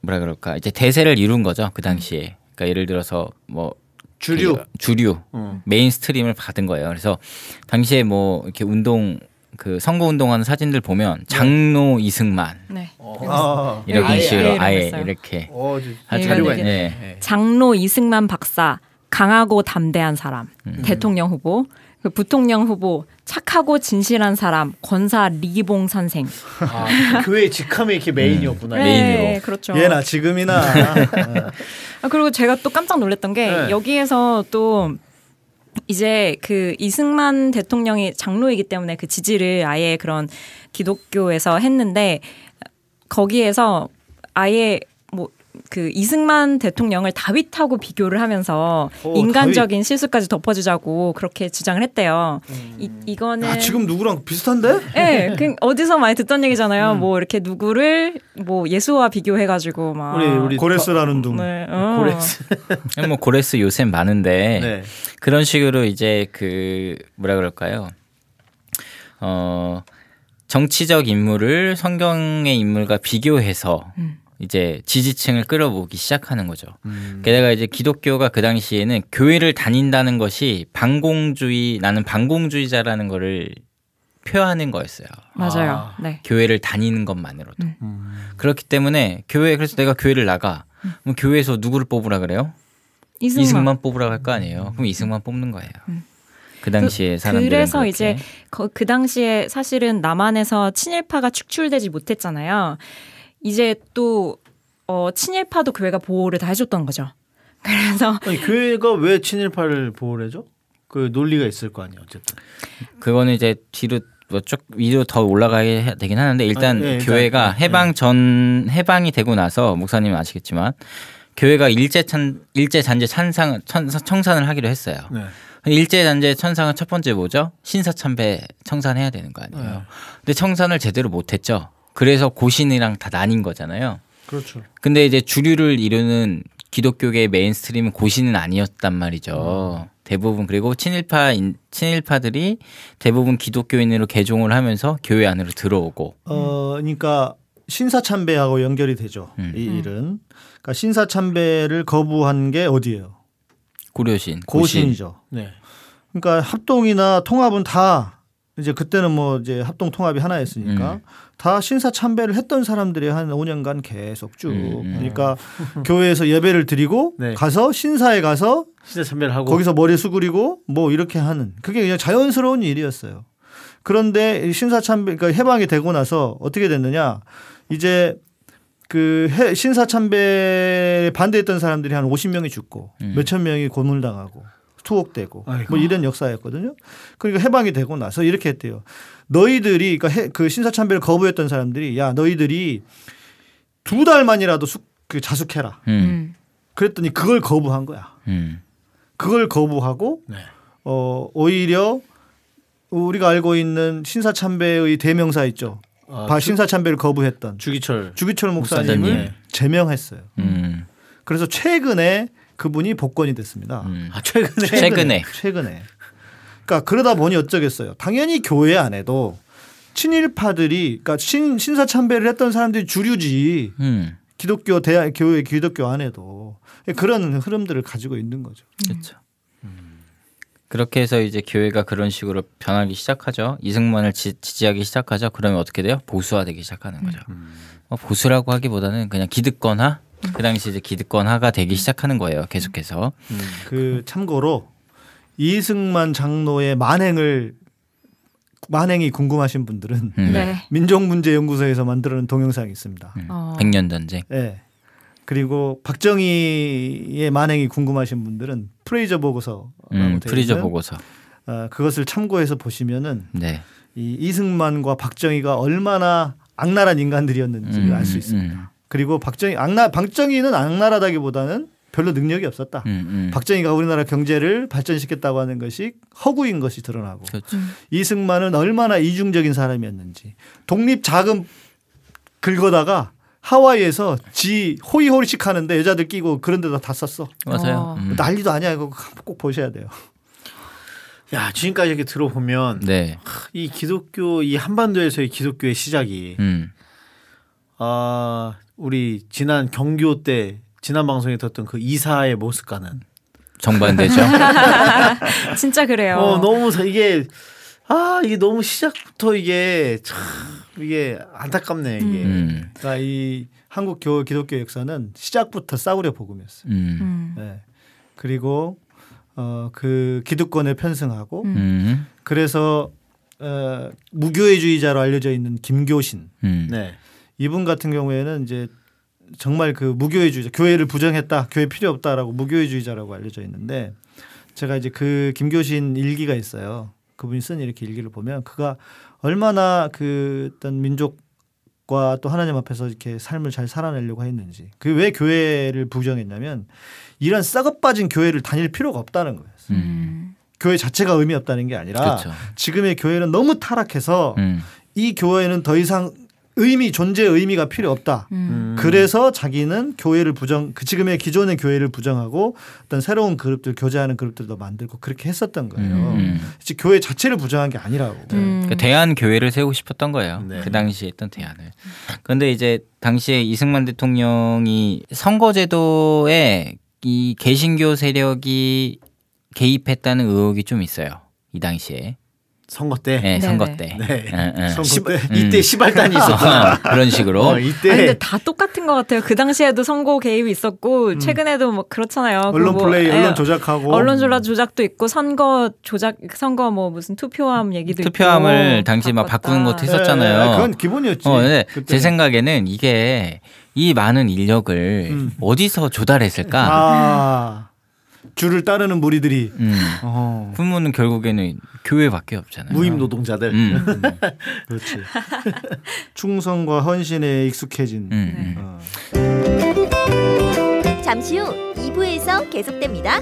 S4: 뭐라 그럴까 이제 대세를 이룬 거죠 그 당시에. 그러니까 예를 들어서 뭐
S1: 주류.
S4: 그 주류
S1: 어.
S4: mainstream을 받은 거예요. 그래서 당시에 뭐 이렇게 운동 그 선거 운동하는 사진들 보면 장로 이승만
S5: 네.
S1: 아,
S4: 이런
S5: 아예,
S4: 식으로
S5: 아예
S4: 아예 이렇게
S1: 어,
S4: 하여튼,
S1: 자료가
S5: 네,
S1: 있네.
S4: 예.
S1: 네.
S5: 장로 이승만 박사 강하고 담대한 사람 대통령 후보 그 부통령 후보 착하고 진실한 사람 권사 리기붕 선생
S1: 아, 교회 직함이 이렇게 메인이었구나.
S4: 네. 메인으로.
S5: 네, 그렇죠.
S3: 예나 지금이나
S5: 아, 그리고 제가 또 깜짝 놀랐던 게
S1: 네.
S5: 여기에서 또 이제 그 이승만 대통령이 장로이기 때문에 그 지지를 아예 그런 기독교에서 했는데 거기에서 아예 뭐 그 이승만 대통령을 다윗하고 비교를 하면서
S3: 오,
S5: 인간적인 실수까지 덮어주자고 그렇게 주장을 했대요.
S1: 음.
S5: 이, 이거는
S3: 아, 지금 누구랑 비슷한데?
S5: 예, 그 어디서 많이 듣던 얘기잖아요.
S3: 음.
S5: 뭐 이렇게 누구를 뭐 예수와 비교해가지고 막
S1: 우리 우리
S3: 고레스라는 둥.
S5: 네, 어.
S1: 고레스.
S4: 뭐 고레스 요새 많은데
S1: 네.
S4: 그런 식으로 이제 그 뭐라 그럴까요? 어 정치적 인물을 성경의 인물과 비교해서
S5: 음.
S4: 이제 지지층을 끌어모으기 시작하는 거죠.
S1: 음.
S4: 게다가 이제 기독교가 그 당시에는 교회를 다닌다는 것이 반공주의 나는 반공주의자라는 거를 표하는 거였어요.
S5: 맞아요.
S1: 아.
S5: 네.
S4: 교회를 다니는 것만으로도
S5: 음.
S1: 음.
S4: 그렇기 때문에 교회 그래서 내가 교회를 나가 그럼 교회에서 누구를 뽑으라 그래요?
S5: 이승만.
S4: 이승만 뽑으라고 할 거 아니에요. 그럼 이승만 뽑는 거예요. 그 당시에 사람들은
S5: 그래서
S4: 그렇게.
S5: 이제 거- 그 당시에 사실은 남한에서 친일파가 축출되지 못했잖아요. 이제 또 어, 친일파도 교회가 보호를 다 해줬던 거죠. 그래서
S1: 아니, 교회가 왜 친일파를 보호를 해줘? 그 논리가 있을 거 아니에요, 어쨌든.
S4: 그거는 이제 뒤로 뭐쭉 위로 더 올라가야 해- 되긴 하는데 일단
S1: 아, 예, 일단,
S4: 교회가
S1: 예,
S4: 해방 전 해방이 되고 나서 목사님은 아시겠지만 교회가 일제 찬 일제 잔재 찬상 천- 청산을 하기로 했어요.
S1: 네.
S4: 일제 잔재 청산은 첫 번째 뭐죠? 신사 참배 청산해야 되는 거 아니에요.
S3: 네.
S4: 근데 청산을 제대로 못 했죠. 그래서 고신이랑 다 나뉜 거잖아요.
S3: 그렇죠.
S4: 근데 이제 주류를 이루는 기독교계의 mainstream은 고신은 아니었단 말이죠. 대부분 그리고 친일파 인- 친일파들이 대부분 기독교인으로 개종을 하면서 교회 안으로 들어오고
S3: 어, 그러니까 신사참배하고 연결이 되죠.
S4: 음.
S3: 이 일은. 그러니까 신사참배를 거부한 게 어디예요?
S4: 고려신, 고신.
S3: 고신이죠.
S1: 네.
S3: 그러니까 합동이나 통합은 다 이제 그때는 뭐 이제 합동 통합이 하나였으니까
S4: 음.
S3: 다 신사 참배를 했던 사람들이 한 5년간 계속 쭉
S4: 음, 음.
S3: 그러니까 교회에서 예배를 드리고
S1: 네.
S3: 가서 신사에 가서
S1: 시대 참배를 하고
S3: 거기서 머리 수그리고 뭐 이렇게 하는 그게 그냥 자연스러운 일이었어요. 그런데 이 신사 참배 그러니까 해방이 되고 나서 어떻게 됐느냐 이제 그 해- 신사 참배에 반대했던 사람들이 한 50명이 죽고
S4: 음.
S3: 몇천 명이 고문당하고 투옥되고
S1: 아이고.
S3: 뭐 이런 역사였거든요. 그러니까 해방이 되고 나서 이렇게 했대요. 너희들이 그러니까 해- 그 신사 참배를 거부했던 사람들이 야 너희들이 두 달만이라도 숙, 그 자숙해라.
S4: 음,
S5: 음.
S3: 그랬더니 그걸 거부한 거야.
S4: 음,
S3: 그걸 거부하고
S1: 네.
S3: 어 오히려 우리가 알고 있는 신사참배의 대명사 있죠.
S1: 아,
S3: 바 신사참배를 거부했던
S1: 주기철
S3: 주기철 목사님을
S4: 목사님.
S3: 제명했어요.
S4: 음,
S3: 그래서 최근에 그분이 복권이 됐습니다.
S4: 음.
S1: 아 최근에
S4: 최근에.
S3: 최근에. 그러니까 그러다 보니 어쩌겠어요. 당연히 교회 안에도 친일파들이 그러니까 신, 신사 참배를 했던 사람들이 주류지
S4: 음,
S3: 기독교 대학 교회 기독교 안에도 그런 흐름들을 가지고 있는 거죠.
S4: 그렇죠. 그렇게 해서 이제 교회가 그런 식으로 변하기 시작하죠. 이승만을 지, 지하기 시작하죠. 그러면 어떻게 돼요? 보수화되기 시작하는 거죠. 어, 보수라고 하기보다는 그냥 기득권화. 그 당시 이제 기득권화가 되기 시작하는 거예요. 계속해서.
S3: 그 참고로 이승만 장로의 만행을 만행이 궁금하신 분들은
S4: 음.
S5: 네.
S3: 민족문제연구소에서 만들어낸 동영상이 있습니다.
S4: 음.
S5: 어.
S4: 백년 전쟁.
S3: 예. 그리고 박정희의 만행이 궁금하신 분들은 프레이저 보고서라고
S4: 음,
S3: 있는,
S4: 보고서.
S3: 어, 그것을 참고해서 보시면은
S4: 네.
S3: 이 이승만과 박정희가 얼마나 악랄한 인간들이었는지를
S4: 음,
S3: 알수 있습니다.
S4: 음,
S3: 그리고 박정희 악랄 박정희는 악랄하다기보다는 별로 능력이 없었다.
S4: 음, 음.
S3: 박정희가 우리나라 경제를 발전시켰다고 하는 것이 허구인 것이 드러나고
S4: 그렇죠.
S3: 이승만은 얼마나 이중적인 사람이었는지 독립 자금 긁어다가 하와이에서 지 호이호리씩 하는데 여자들 끼고 그런 데다 다 썼어.
S4: 맞아요.
S5: 어.
S4: 음.
S3: 난리도 아니야. 이거 꼭 보셔야 돼요.
S1: 야 지금까지 이렇게 들어보면
S4: 네.
S1: 이 기독교 이 한반도에서의 기독교의 시작이
S4: 음.
S1: 아 우리 지난 경교 때 지난 방송에 들었던 그 이사의 모습과는
S4: 정반대죠.
S5: 진짜 그래요.
S1: 어 너무 사- 이게 아 이게 너무 시작부터 이게 참 이게 안타깝네 이게
S4: 음.
S3: 그러니까 이 한국 교 기독교 역사는 시작부터 싸구려 복음이었어요.
S4: 음.
S5: 음.
S3: 네. 그리고 어 그 기득권을 편승하고
S5: 음.
S4: 음.
S3: 그래서 어 무교회주의자로 알려져 있는 김교신
S4: 음.
S1: 네.
S3: 이분 같은 경우에는 이제 정말 그 무교회주의자 교회를 부정했다 교회 필요 없다라고 무교회주의자라고 알려져 있는데 제가 이제 그 김교신 일기가 있어요 그분이 쓴 이렇게 일기를 보면 그가 얼마나 그 어떤 민족과 또 하나님 앞에서 이렇게 삶을 잘 살아내려고 했는지 그 왜 교회를 부정했냐면 이런 썩어 빠진 교회를 다닐 필요가 없다는 거예요
S5: 음.
S3: 교회 자체가 의미 없다는 게 아니라
S4: 그렇죠.
S3: 지금의 교회는 너무 타락해서
S4: 음.
S3: 이 교회는 더 이상 의미 존재 의미가 필요 없다.
S5: 음.
S3: 그래서 자기는 교회를 부정 그 지금의 기존의 교회를 부정하고 어떤 새로운 그룹들 교제하는 그룹들도 만들고 그렇게 했었던 거예요.
S4: 음.
S3: 즉 교회 자체를 부정한 게 아니라고.
S5: 음.
S4: 그러니까 대한 교회를 세우고 싶었던 거예요.
S1: 네.
S4: 그 당시에 했던 대안을. 그런데 이제 당시에 이승만 대통령이 선거제도에 이 개신교 세력이 개입했다는 의혹이 좀 있어요. 이 당시에.
S1: 선거 때.
S4: 네. 선거 때.
S1: 네.
S4: 예, 예.
S3: 선거
S1: 시-
S3: 때.
S1: 이때
S4: 음.
S1: 시발단이 있었구나.
S4: 그런 식으로.
S1: 어,
S5: 아니,
S1: 이때
S5: 근데 다 똑같은 것 같아요. 그 당시에도 선거 개입이 있었고 최근에도 뭐 그렇잖아요.
S3: 음. 언론
S5: 그 뭐,
S3: 플레이,
S5: 예,
S3: 언론 조작하고
S5: 언론 조작 조작도 있고 선거 조작 선거 뭐 무슨 투표함 얘기도
S4: 투표함을
S5: 있고
S4: 당시 막. 바꾸는 것도
S3: 네,
S4: 했었잖아요.
S3: 그건 기본이었지.
S4: 어, 네. 제 생각에는 이게 이 많은 인력을
S3: 음.
S4: 어디서 조달했을까?
S3: 아 줄을 따르는 무리들이
S4: 음.
S3: 어,
S4: 그러면은 결국에는 교회밖에 없잖아요.
S1: 무임 노동자들.
S4: 음.
S3: 그렇지. 충성과 헌신에 익숙해진.
S4: 음, 음.
S3: 어.
S2: 잠시 후 2부에서 계속됩니다.